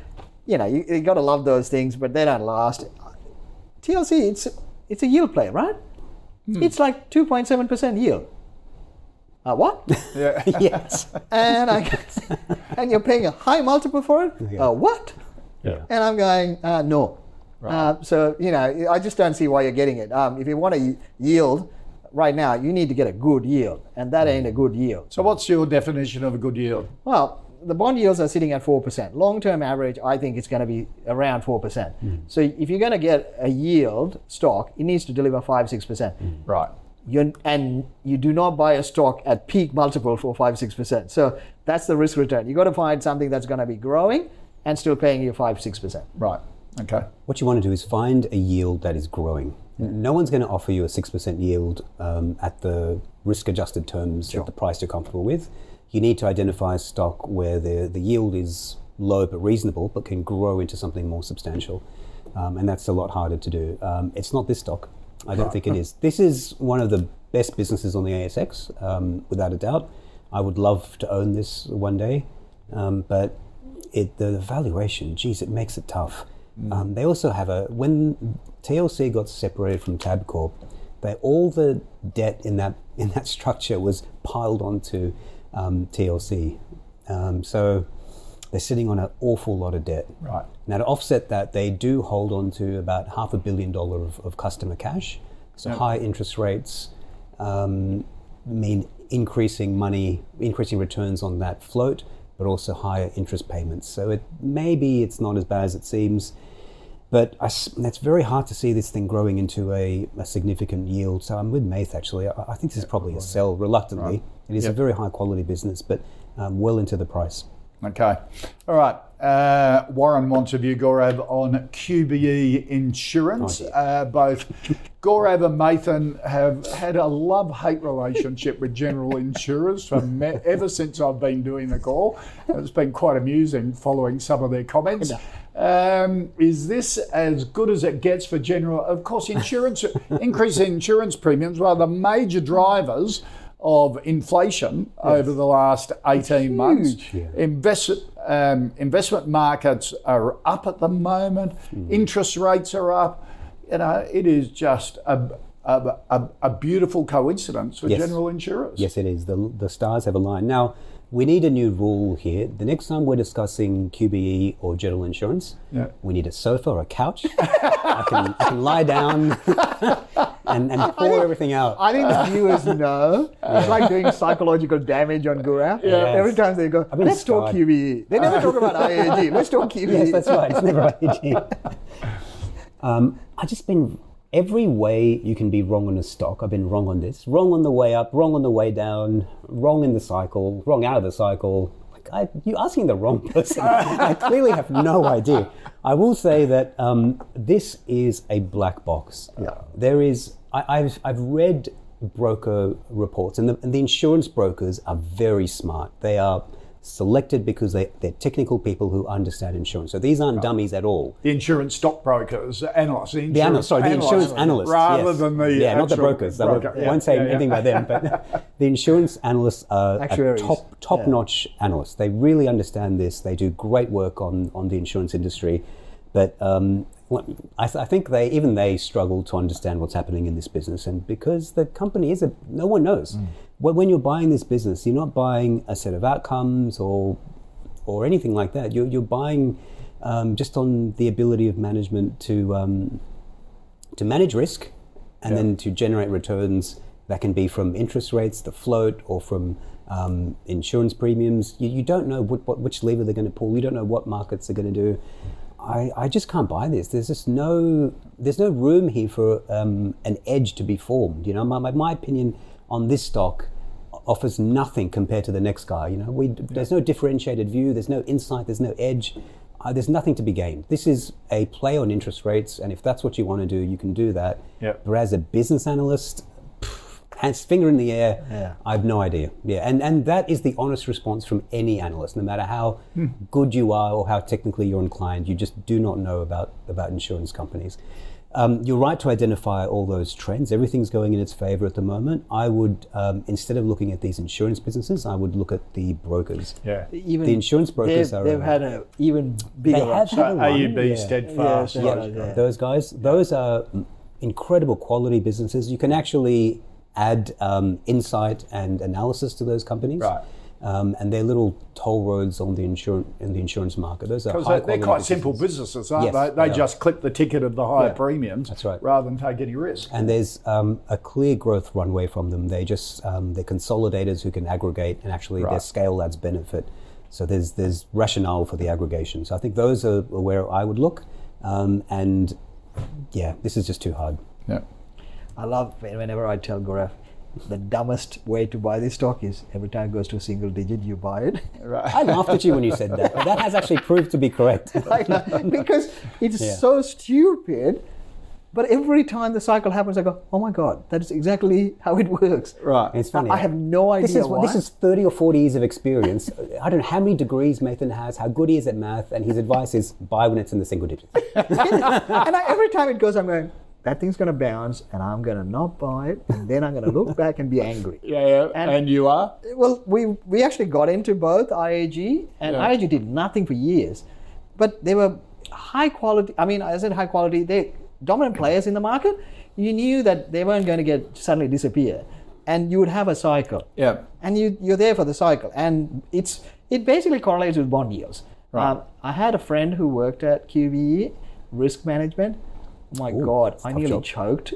you know, you, you got to love those things, but they don't last. TLC, it's it's a yield play, right? Hmm. It's like 2.7% yield. Uh, what? yes. and I and you're paying a high multiple for it? Uh, what? Yeah. And I'm going, uh, no. Uh, so, you know, I just don't see why you're getting it. Um, if you want to yield right now, you need to get a good yield, and that ain't a good yield. So, what's your definition of a good yield? Well, the bond yields are sitting at 4%. Long term average, I think it's going to be around 4%. Hmm. So, if you're going to get a yield stock, it needs to deliver 5 6%. Hmm. Right. You're, and you do not buy a stock at peak multiple for 5 6%. So, that's the risk return. You've got to find something that's going to be growing and still paying you 5 6%. Right. Okay. What you want to do is find a yield that is growing. Hmm. No one's going to offer you a 6% yield um, at the risk adjusted terms at the price you're comfortable with. You need to identify a stock where the, the yield is low but reasonable, but can grow into something more substantial. Um, and that's a lot harder to do. Um, it's not this stock. I don't think it is. This is one of the best businesses on the ASX, um, without a doubt. I would love to own this one day, um, but it, the valuation, geez, it makes it tough. Um, they also have a when TLC got separated from Tabcorp, they all the debt in that in that structure was piled onto um, TLC. Um, so they're sitting on an awful lot of debt. Right. Now to offset that, they do hold on to about half a billion dollar of, of customer cash. So high interest rates um, mean increasing money, increasing returns on that float, but also higher interest payments. So it maybe it's not as bad as it seems, but I it's very hard to see this thing growing into a, a significant yield. So I'm with Maith actually. I, I think this is probably a sell reluctantly. It is a very high quality business, but um, well into the price. Okay. All right. Uh, Warren wants a view, Gaurav, on QBE insurance. Uh, both Gaurav and Mathan have had a love hate relationship with general insurers from ever since I've been doing the call. It's been quite amusing following some of their comments. Um, is this as good as it gets for general? Of course, insurance increase in insurance premiums were the major drivers of inflation over the last 18 months. Invest, um, investment markets are up at the moment, interest rates are up. You know, it is just a, a, a, a beautiful coincidence for Yes. general insurers. Yes, it is. The, the stars have aligned. Now, we need a new rule here. The next time we're discussing QBE or general insurance, Yeah. we need a sofa or a couch. I, can, I can lie down and, and pour everything out. I think the viewers know. It's like doing psychological damage on Gaurav. Yes. Every time they go, let's talk. QBE. They never talk about IAG. Let's talk QBE. yes, that's right. It's never IAG. Um, I've just been every way you can be wrong on a stock. I've been wrong on this, wrong on the way up, wrong on the way down, wrong in the cycle, wrong out of the cycle. Like I, you're asking the wrong person. I clearly have no idea. I will say that um, this is a black box. Yeah. There is. I, I've I've read broker reports, and the, and the insurance brokers are very smart. They are selected because they, they're technical people who understand insurance. So these aren't dummies at all. The insurance stockbrokers, analysts, the, The analysts, sorry, the insurance analysts. rather yes. than the yeah, not the actual brokers. I won't, broker. I Yeah, won't say yeah, yeah. anything about them, but the insurance analysts are, are top top notch analysts. They really understand this. They do great work on on the insurance industry, but. Um, I, th- I think they even they struggle to understand what's happening in this business, and because the company is a no one knows. Mm. When when you're buying this business, you're not buying a set of outcomes or or anything like that. You're, you're buying um, just on the ability of management to um, to manage risk and then to generate returns that can be from interest rates, the float, or from um, insurance premiums. You, you don't know what, what, which lever they're going to pull. You don't know what markets are going to do. I, I just can't buy this. There's just no there's no room here for um, an edge to be formed. You know, my, my, my opinion on this stock offers nothing compared to the next guy. You know, we, there's no differentiated view. There's no insight. There's no edge. Uh, there's nothing to be gained. This is a play on interest rates, and if that's what you want to do, you can do that. Yep. But as a business analyst, hands finger in the air, Yeah. I have no idea. Yeah, and and that is the honest response from any analyst, no matter how good you are or how technically you're inclined. You just do not know about about insurance companies. Um, you're right to identify all those trends. Everything's going in its favor at the moment. I would, um, instead of looking at these insurance businesses, I would look at the brokers. Yeah. Even The insurance brokers they've, are, they've had a even bigger. They have run. had a run, AUB yeah. steadfast. Yeah, Yeah, yeah. those guys, those are incredible quality businesses. You can actually add um, insight and analysis to those companies. Right. Um, and they're little toll roads on the insurance in the insurance market. Those are high they're, they're quality quite simple businesses. businesses, aren't Yes, they? They they just clip the ticket of the higher Yeah, premiums that's right. rather than take any risk. And there's um, a clear growth runway from them. They just um, they're consolidators who can aggregate, and actually their scale adds benefit. So there's there's rationale for the aggregation. So I think those are where I would look. Um, and yeah, this is just too hard. Yeah. I love whenever I tell Gaurav the dumbest way to buy this stock is every time it goes to a single digit, you buy it. Right. I laughed at you when you said that, that has actually proved to be correct. Because it's Yeah. so stupid. But every time the cycle happens, I go, "Oh my god, that is exactly how it works." Right. It's funny. I have no idea This is why. this is thirty or forty years of experience. I don't know how many degrees Mathan has, how good he is at math, and his advice is buy when it's in the single digits. and I, every time it goes, I'm going, "That thing's going to bounce, and I'm going to not buy it, and then I'm going to look back and be angry." Yeah, yeah. And- And, you are? Well, we we actually got into both IAG and Yeah. IAG did nothing for years, but they were high quality. I mean, I said high quality. they're dominant players in the market. You knew that they weren't going to get suddenly disappear, and you would have a cycle. Yeah. and you you're there for the cycle, and it's it basically correlates with bond yields. Right. Um, I had a friend who worked at QBE risk management. Oh my God, I nearly job. choked.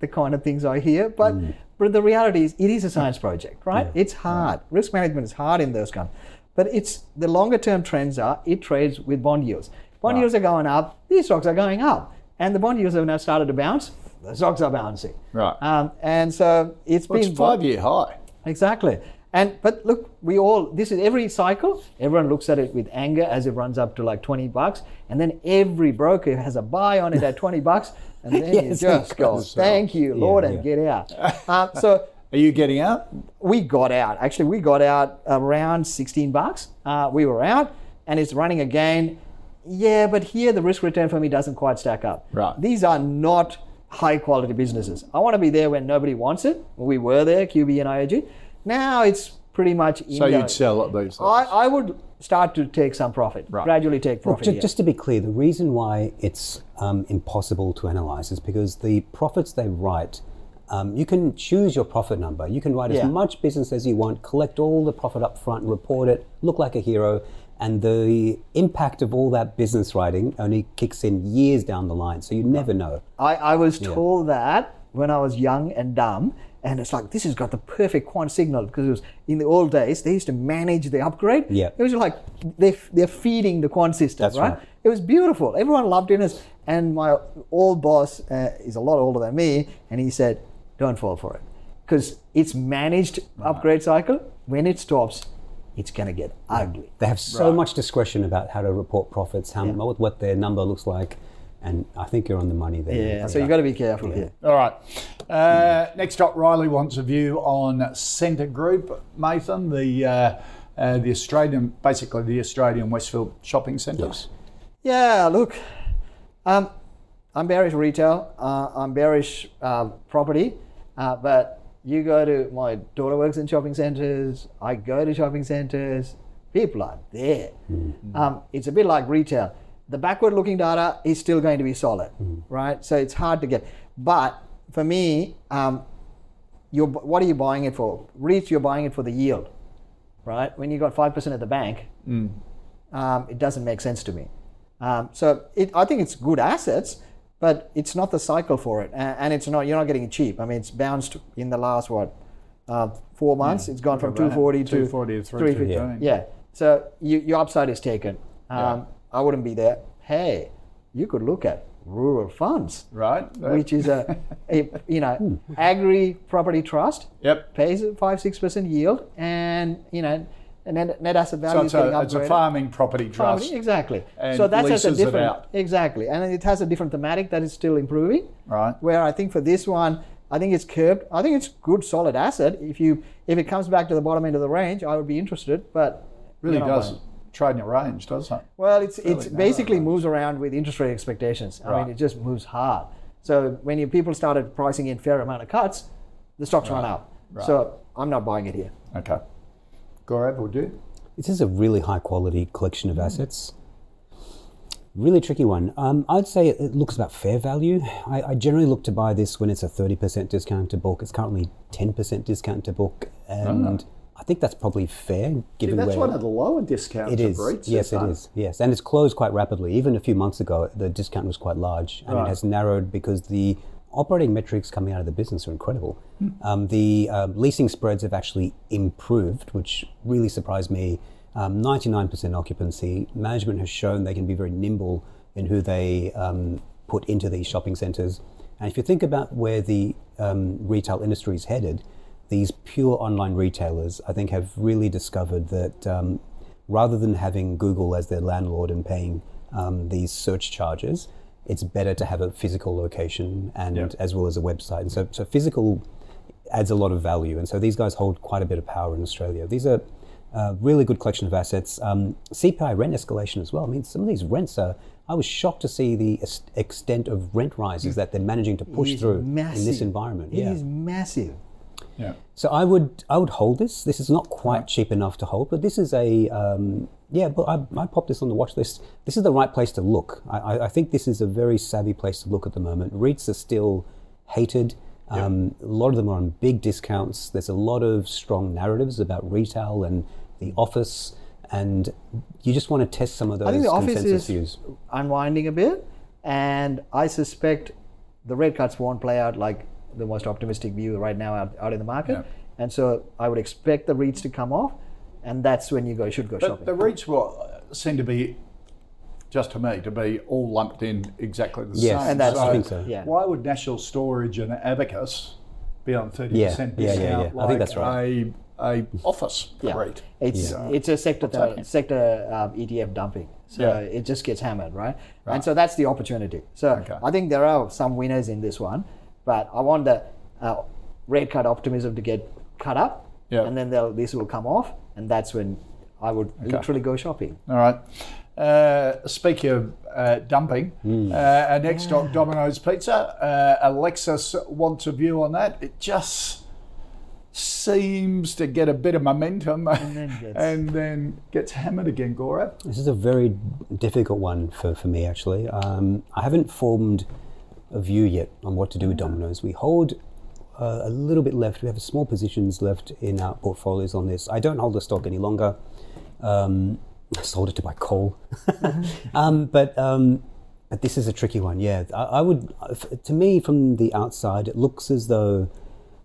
The kind of things I hear, but but the reality is, it is a science project, right? It's hard. Risk management is hard in those kind, but it's the longer term trends are it trades with bond yields. Bond yields are going up. These stocks are going up, and the bond yields have now started to bounce. The stocks are bouncing. Right. Um, and so it's Well, been it's five year high. Exactly. And but look, we all this is every cycle. Everyone looks at it with anger as it runs up to like twenty bucks, and then every broker has a buy on it at twenty bucks, and then Yes, you just go, "Thank you, Lord," Yeah, and yeah. get out. um, so Are you getting out? we got out. Actually, we got out around sixteen bucks. Uh, we were out, and it's running again. Yeah, but here the risk return for me doesn't quite stack up. Right. These are not high quality businesses. I want to be there when nobody wants it. We were there, QB and IAG. Now it's pretty much. So in you'd sell at these. I. I would start to take some profit, Right. gradually take Look, profit. ju- here. just to be clear, the reason why it's um, impossible to analyze is because the profits they write, um, you can choose your profit number. You can write Yeah. as much business as you want, collect all the profit up front, report it, look like a hero, and the impact of all that business writing only kicks in years down the line. So you never know. I, I was told that when I was young and dumb, and it's like this has got the perfect quant signal because it was in the old days they used to manage the upgrade. Yeah. it was like they they're feeding the quant system, That's right? right. It was beautiful. Everyone loved it. And my old boss uh, is a lot older than me, and he said, "Don't fall for it, because it's managed upgrade cycle. When it stops, it's gonna get ugly." They have so much discretion about how to report profits, how what, what their number looks like, and I think you're on the money there. Yeah, so you've got to be careful here. All right. Uh, next up, Riley wants a view on Scentre Group. Mathan, the uh, uh, the Australian, basically the Australian Westfield shopping centres? Yeah, look, um, I'm bearish retail. Uh, I'm bearish um, property, uh, but you go to my daughter works in shopping centres. I go to shopping centres. People are there. Um, it's a bit like retail. The backward-looking data is still going to be solid, right? So it's hard to get. But for me, um, you're, what are you buying it for? REITs, you're buying it for the yield, right? When you got five percent at the bank, um, it doesn't make sense to me. Um, so it, I think it's good assets, but it's not the cycle for it, and, and it's not you're not getting it cheap. I mean, it's bounced in the last what uh, four months. It's gone from 240 to 240 to 315. 350. Yeah. So you, your upside is taken. Um, Yeah. I wouldn't be there. Hey, you could look at rural funds, Right? which is a, a you know agri property trust Yep. pays a five six percent yield, and you know. And then net asset value So is it's a, it's a farming property trust. Property, exactly. and so that's a different exactly, and it has a different thematic that is still improving. Right. Where I think for this one, I think it's curbed. I think it's good, solid asset. If you if it comes back to the bottom end of the range, I would be interested. But Really you're not does buying. trade in your range, doesn't it? Well, it's Really it's basically moves around with interest rate expectations. I Right. mean, it just moves hard. So when you, people started pricing in fair amount of cuts, the stocks run up. So I'm not buying it here. Okay. Gaurav, would you? This is a really high quality collection of assets. Really tricky one. Um, I'd say it, it looks about fair value. I, I generally look to buy this when it's a 30% discount to book. It's currently 10% discount to book. And I think that's probably fair given That's where one of the lower discounts it of. REITs. Yes, it is. Yes, and it's closed quite rapidly. Even a few months ago, the discount was quite large, and Right. it has narrowed because the operating metrics coming out of the business are incredible. Um, the um, leasing spreads have actually improved, which really surprised me. Um, 99% occupancy. Management has shown they can be very nimble in who they um, put into these shopping centres. And if you think about where the um, retail industry is headed, these pure online retailers, I think, have really discovered that um, rather than having Google as their landlord and paying um, these search charges, it's better to have a physical location and Yep. as well as a website. And so, so physical adds a lot of value. And so these guys hold quite a bit of power in Australia. These are a really good collection of assets. Um, CPI rent escalation as well. I mean, some of these rents are. I was shocked to see the extent of rent rises that they're managing to push through in this environment. It yeah. is massive. Yeah. So I would I would hold this. This is not quite cheap enough to hold, but this is a um, yeah. But I, I popped this on the watch list. This is the right place to look. I, I, I think this is a very savvy place to look at the moment. REITs are still hated. Um, A lot of them are on big discounts. There's a lot of strong narratives about retail and the office, and you just want to test some of those I think the office is views. unwinding a bit, and I suspect the red cuts won't play out like the most optimistic view right now out, out in the market. Yeah. And so I would expect the REITs to come off, and that's when you go should go But shopping. the REITs will seem to be, just to me, to be all lumped in exactly the Yes, same. And that's- I think so. Yeah. Why would National Storage and Abacus be on 30% Yeah, discount yeah, yeah, yeah. I think that's right. a, a office yeah. REIT? It's it's a sector happening? sector um, ETF dumping. So Yeah. it just gets hammered, right? And so that's the opportunity. So Okay. I think there are some winners in this one, but I want the uh, rate cut optimism to get cut up, Yeah. and then they'll, this will come off, and that's when I would literally go shopping. All right. Uh, speaking of uh, dumping, Hmm. uh, our next stock, Domino's Pizza. Uh, Alexis wants a view on that. It just seems to get a bit of momentum and then then, gets- gets hammered again, Gaurav. This is a very difficult one for, for me, actually. Um, I haven't formed a view yet on what to do with Domino's. We hold uh, a little bit left. We have small positions left in our portfolios on this. I don't hold the stock any longer. Um, I sold it to buy coal. um, but um, but this is a tricky one. Yeah, I, I would. To me, from the outside, it looks as though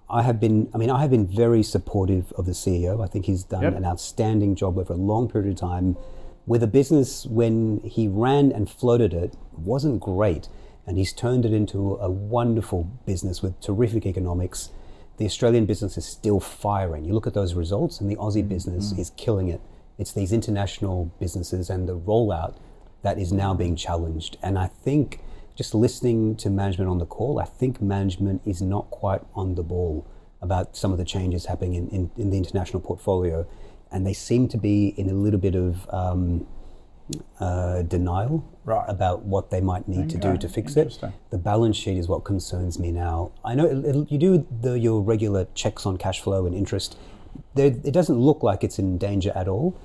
I have been. I mean, I have been very supportive of the CEO. I think he's done Yep. an outstanding job over a long period of time. With a business, when he ran and floated it, wasn't great, and he's turned it into a wonderful business with terrific economics. The Australian business is still firing. You look at those results, and the Aussie business is killing it. It's these international businesses and the rollout that is now being challenged. And I think just listening to management on the call, I think management is not quite on the ball about some of the changes happening in, in, in the international portfolio. and they seem to be in a little bit of um, uh, denial Right. about what they might need to do to fix it. The balance sheet is what concerns me now. I know it, it'll- you do the, your regular checks on cash flow and interest. There, it doesn't look like it's in danger at all,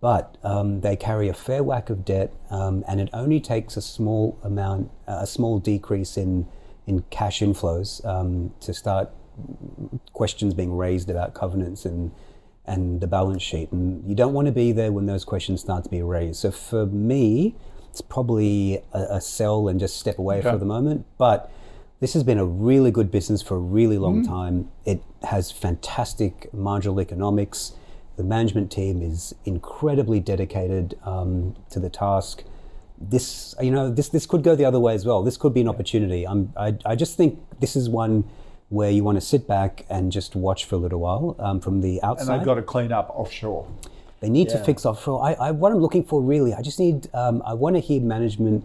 but um, they carry a fair whack of debt, um, and it only takes a small amount, a small decrease in in cash inflows um, to start questions being raised about covenants and and the balance sheet. And you don't want to be there when those questions start to be raised. So for me, it's probably a, a sell and just step away Okay. for the moment. But this has been a really good business for a really long time. It has fantastic marginal economics. The management team is incredibly dedicated um, to the task. This, you know, this this could go the other way as well. This could be an opportunity. I'm, I, I just think this is one where you want to sit back and just watch for a little while um, from the outside. And they've got to clean up offshore. They need to fix offshore. I, I, what I'm looking for really, I just need, um, I want to hear management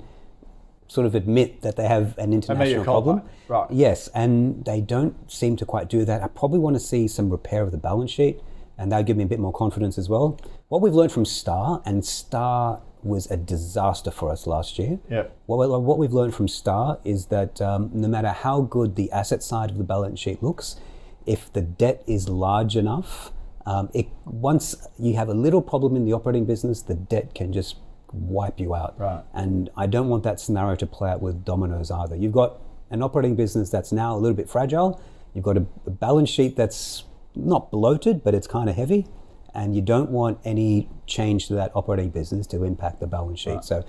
sort of admit that they have an international problem. right. Yes, and they don't seem to quite do that. I probably want to see some repair of the balance sheet, and that'll give me a bit more confidence as well. What we've learned from Star, and Star was a disaster for us last year. Yep. What, what we've learned from Star is that um, no matter how good the asset side of the balance sheet looks, if the debt is large enough, um, it, once you have a little problem in the operating business, the debt can just wipe you out. Right. And I don't want that scenario to play out with Domino's either. You've got an operating business that's now a little bit fragile. You've got a, a balance sheet that's not bloated, but it's kind of heavy. And you don't want any change to that operating business to impact the balance sheet. So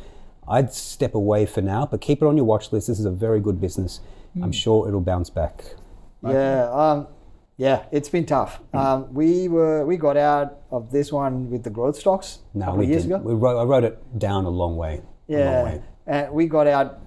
I'd step away for now, but keep it on your watch list. This is a very good business. I'm sure it'll bounce back. Yeah, um, yeah, it's been tough. Um, we were we got out of this one with the growth stocks No, we years didn't. ago. We wrote, I wrote it down a long way. a long Yeah, way. and we got out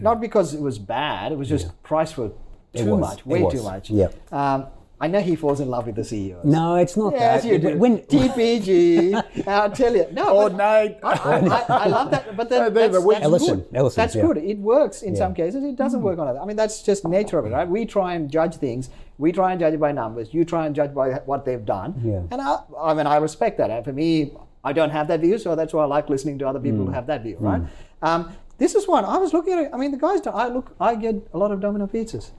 not because it was bad. It was just price were too was. much, way too much. Yeah. Um, I know he falls in love with the CEOs. No, it's not Yes, that. you do. When, TPG, I'll tell you. No, Or Nate. I, I, I love that, but that, They're the that's, that's Ellison, good. Ellison, that's yeah. good. It works in some cases. It doesn't work on others. I mean, that's just nature of it, right? We try and judge things. We try and judge it by numbers. You try and judge by what they've done. Yeah. And I, I mean, I respect that. And for me, I don't have that view, so that's why I like listening to other people Mm. who have that view, right? Um, this is one I was looking at. It. I mean, the guys. I look. I get a lot of Domino pizzas.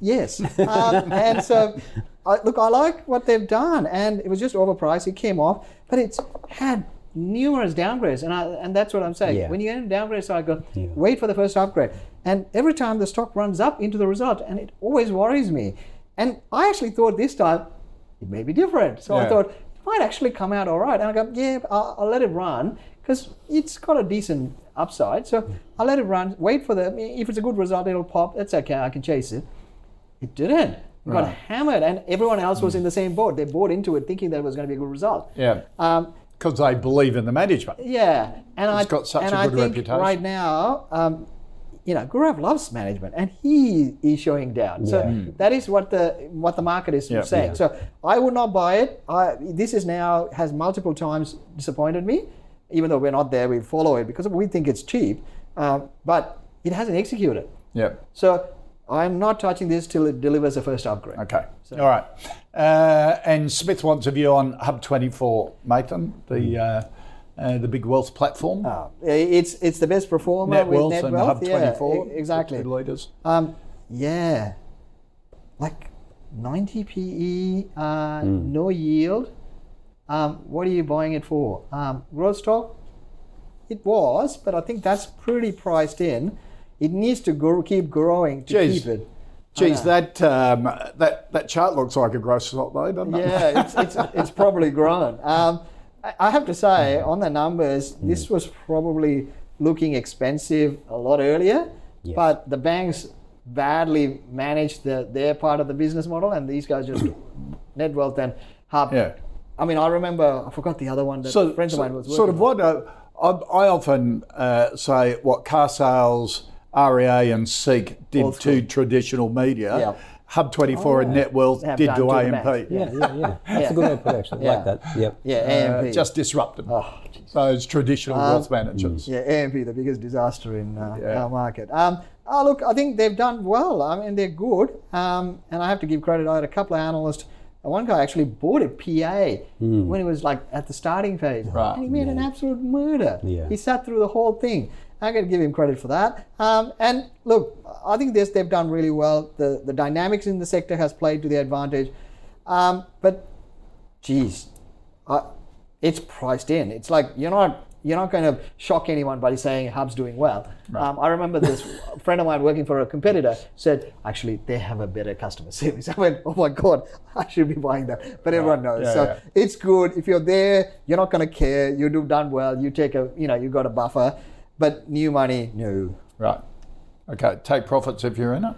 Yes. Um, and so, I, look, I like what they've done, and it was just overpriced. It came off, but it's had numerous downgrades, and I, and that's what I'm saying. Yeah. When you get in a downgrade cycle, Yeah. wait for the first upgrade, and every time the stock runs up into the result, and it always worries me. And I actually thought this time it may be different, so I thought it might actually come out all right. And I go, yeah, I'll, I'll let it run because it's got a decent upside. So I'll let it run. Wait for the. If it's a good result, it'll pop. That's okay. I can chase it. It didn't. It got hammered, and everyone else was in the same boat. They bought into it thinking that it was going to be a good result. Yeah. Um, Because they believe in the management. yeah, and I It's got such and a I good think reputation. right now, um, you know, Gaurav loves management, and he is showing down. So Yeah. that is what the what the market is Yeah. saying. So I would not buy it. I, this is now has multiple times disappointed me, even though we're not there. We follow it because we think it's cheap, um, but it hasn't executed. Yeah. So I'm not touching this till it delivers a first upgrade. Okay. All right. Uh, and Smith wants a view on Hub24, Mathan, the uh, uh, the big wealth platform. Uh, it's it's the best performer Net with net and wealth. Hub24. e- exactly. Leaders. Um, yeah, like 90 PE, uh, Hmm. no yield. Um, what are you buying it for? Um, growth stock? It was, but I think that's pretty priced in. It needs to grow, keep growing to Jeez. keep it. Geez, that um, that that chart looks like a growth stock, though, doesn't it? Yeah, it's, it's, it's probably grown. Um, I- have to say, on the numbers, this was probably looking expensive a lot earlier, Yes. but the banks badly managed the, their part of the business model, and these guys just Netwealth and hub. Yeah. I mean, I remember I forgot the other one that So, friends so- of mine was sort of working what uh, I, I often uh, say, what car sales, REA, and Seek did to traditional media. Yeah. Hub24 and Netwealth Have did to to AMP. Yeah, yeah, yeah. That's Yeah. a good way to put it, actually. I like that. Yep. Yeah, Uh, AMP. just disrupted oh, those traditional Um, wealth managers. Yeah, AMP, the biggest disaster in uh, Yeah. our market. Um, oh, look, I think they've done well. I mean, they're good. Um, and I have to give credit. I had a couple of analysts one guy actually bought a PA when he was like at the starting phase, Right. and he made an absolute murder. Yeah. He sat through the whole thing. I got to give him credit for that. Um, and look, I think this they've done really well. The the dynamics in the sector has played to their advantage. Um, but, geez, I, it's priced in. It's like you're not you're not going to shock anyone by saying Hub's doing well. Um, I remember this friend of mine working for a competitor said, actually, they have a better customer service. I went, oh my god, I should be buying that. But everyone knows. Yeah, so yeah. it's good if you're there. You're not going to care. You do done well. You take a you know you got a buffer. But new money, no. Right. Okay. Take profits if you're in it.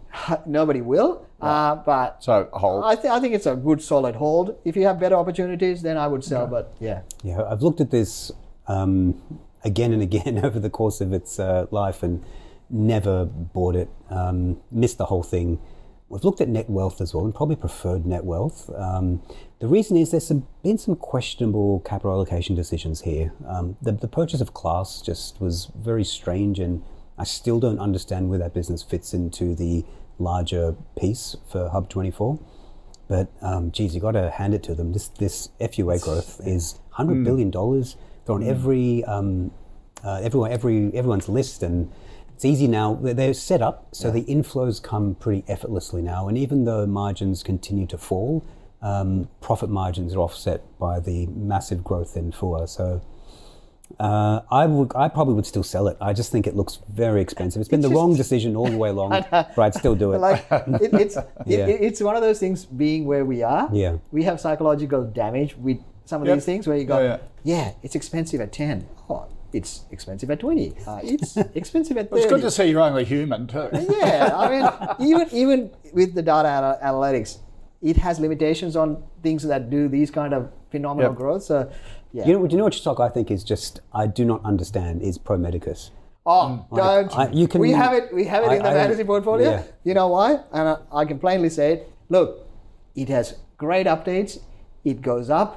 Nobody will. Uh, but So hold. I, th- I think it's a good solid hold. If you have better opportunities, then I would sell. But yeah. Yeah, I've looked at this um, again and again over the course of its uh, life and never bought it. Um, missed the whole thing. We've looked at Netwealth as well and probably preferred Netwealth. Um, the reason is there's some, been some questionable capital allocation decisions here. Um, the, the purchase of Class just was very strange, and I still don't understand where that business fits into the larger piece for Hub24. But um, geez, you got to hand it to them. This this FUA growth is hundred billion dollars. They're on every um, uh, everyone every everyone's list, and it's easy now. They're- They're set up so the inflows come pretty effortlessly now. And even though margins continue to fall, um, profit margins are offset by the massive growth in FUA. So. Uh, I would, I probably would still sell it. I just think it looks very expensive. It's been the wrong decision all the way along, but I'd still do it. like it, it's Yeah. it, it's one of those things being where we are Yeah. we have psychological damage with some of Yep. these things where you go Yeah, yeah, yeah. it's expensive at 10 oh it's expensive at 20 uh, it's expensive at 30 It's good to see you're only human too. yeah i mean even even with the data ana- analytics it has limitations on things that do these kind of phenomenal Yep. growth so yeah You know, do you know what stock I think is just I do not understand is Pro Medicus. Oh, don't! I- you can- we have it. We have it I- in the I- fantasy portfolio. yeah. You know why? And I, I can plainly say it. Look, it has great updates. It goes up,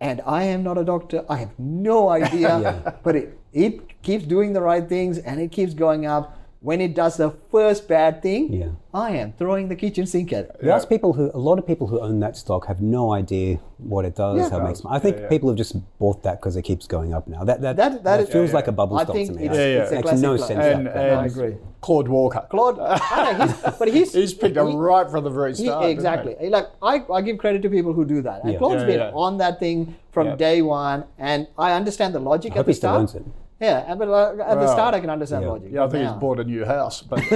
and I am not a doctor. I have no idea, but it it keeps doing the right things, and it keeps going up. When it does the first bad thing, Yeah. I am throwing the kitchen sink at it. You ask people who a lot of people who own that stock have no idea what it does, Yeah. how it makes money. I think people have just bought that because it keeps going up now. That that, That- that, that is- feels Yeah, like a bubble I stock think to me. it's, Yeah, yeah. it's a Makes no sense. and, and I agree. Claude Walker. Claude, know, he's, but he's He's picked it he- right from the very start. he? exactly. Like I, I give credit to people who do that. And Yeah. Claude's Yeah, been yeah. on that thing from Yeah. day one, and I understand the logic I at hope the he still start. Yeah, but at the start I can understand yeah. logic. Yeah, I think Now, he's bought a new house, but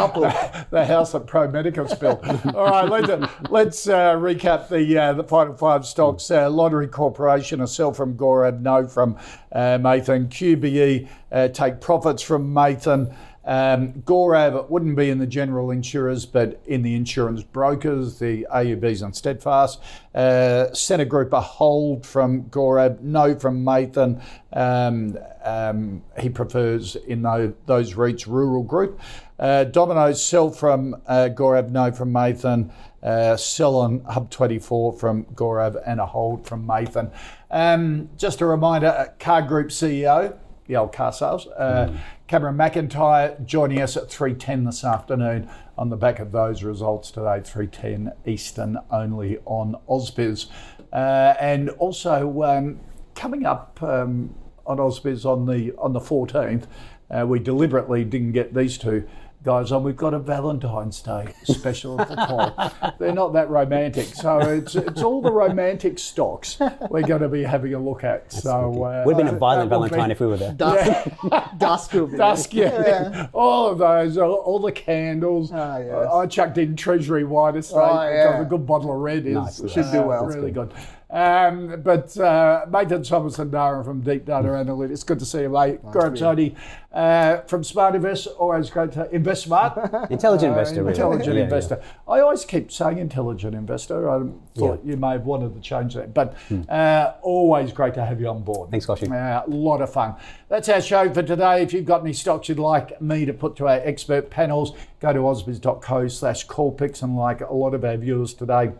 couple the house that Pro Medicus built. All right, let's, let's uh, recap the uh, the final five stocks. Uh, Lottery Corporation, a sell from Gaurav, no from uh, Mathan. QBE uh, take profits from Mathan. Um, Gaurav wouldn't be in the general insurers, but in the insurance brokers, the AUBs and Steadfast. Uh, Scentre Group a hold from Gaurav, no from Mathan. Um, um, he prefers in those, those REITs rural group. Uh, Domino's sell from uh, Gaurav, no from Mathan. Uh, sell on Hub24 from Gaurav and a hold from Mathan. Um, just a reminder, uh, Car Group CEO, the old car sales. Uh, Cameron McIntyre joining us at 3.10 this afternoon on the back of those results today, 3.10 Eastern only on Ausbiz. Uh, and also um, coming up um, on Ausbiz on the, on the 14th, uh, we deliberately didn't get these two guys on. We've got a Valentine's Day special at the top. They're not that romantic, so it's it's all the romantic stocks we're going to be having a look at. So uh, Would have been a violent that will be- Valentine if we were there. dusk, dusk will be Dusk, yeah. all of those, all, all the candles. Ah, yes. I chucked in Treasury Wine Estate Oh, because yeah. a good bottle of red is Nice, uh, Should do well. Really good. Um, but uh, Mathan Somasundaram from Deep Data Analytics, good to see you, mate. Gaurav Sodhi uh, from Smart Invest, always great to invest smart. Intelligent Uh, investor, really. Intelligent Yeah, yeah. investor. I always keep saying intelligent investor. I thought you may have wanted to change that, but uh, always great to have you on board. Hmm. Thanks. Uh, a lot of fun. That's our show for today. If you've got any stocks you'd like me to put to our expert panels, go to ausbiz.co slash callpicks and like a lot of our viewers today.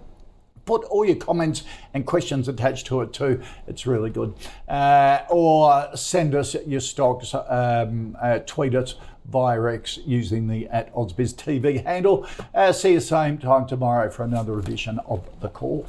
Put all your comments and questions attached to it too. It's really good. Uh, or send us your stocks, um, uh, tweet us via X using the at Ausbiz TV handle. Uh, see you same time tomorrow for another edition of The Call.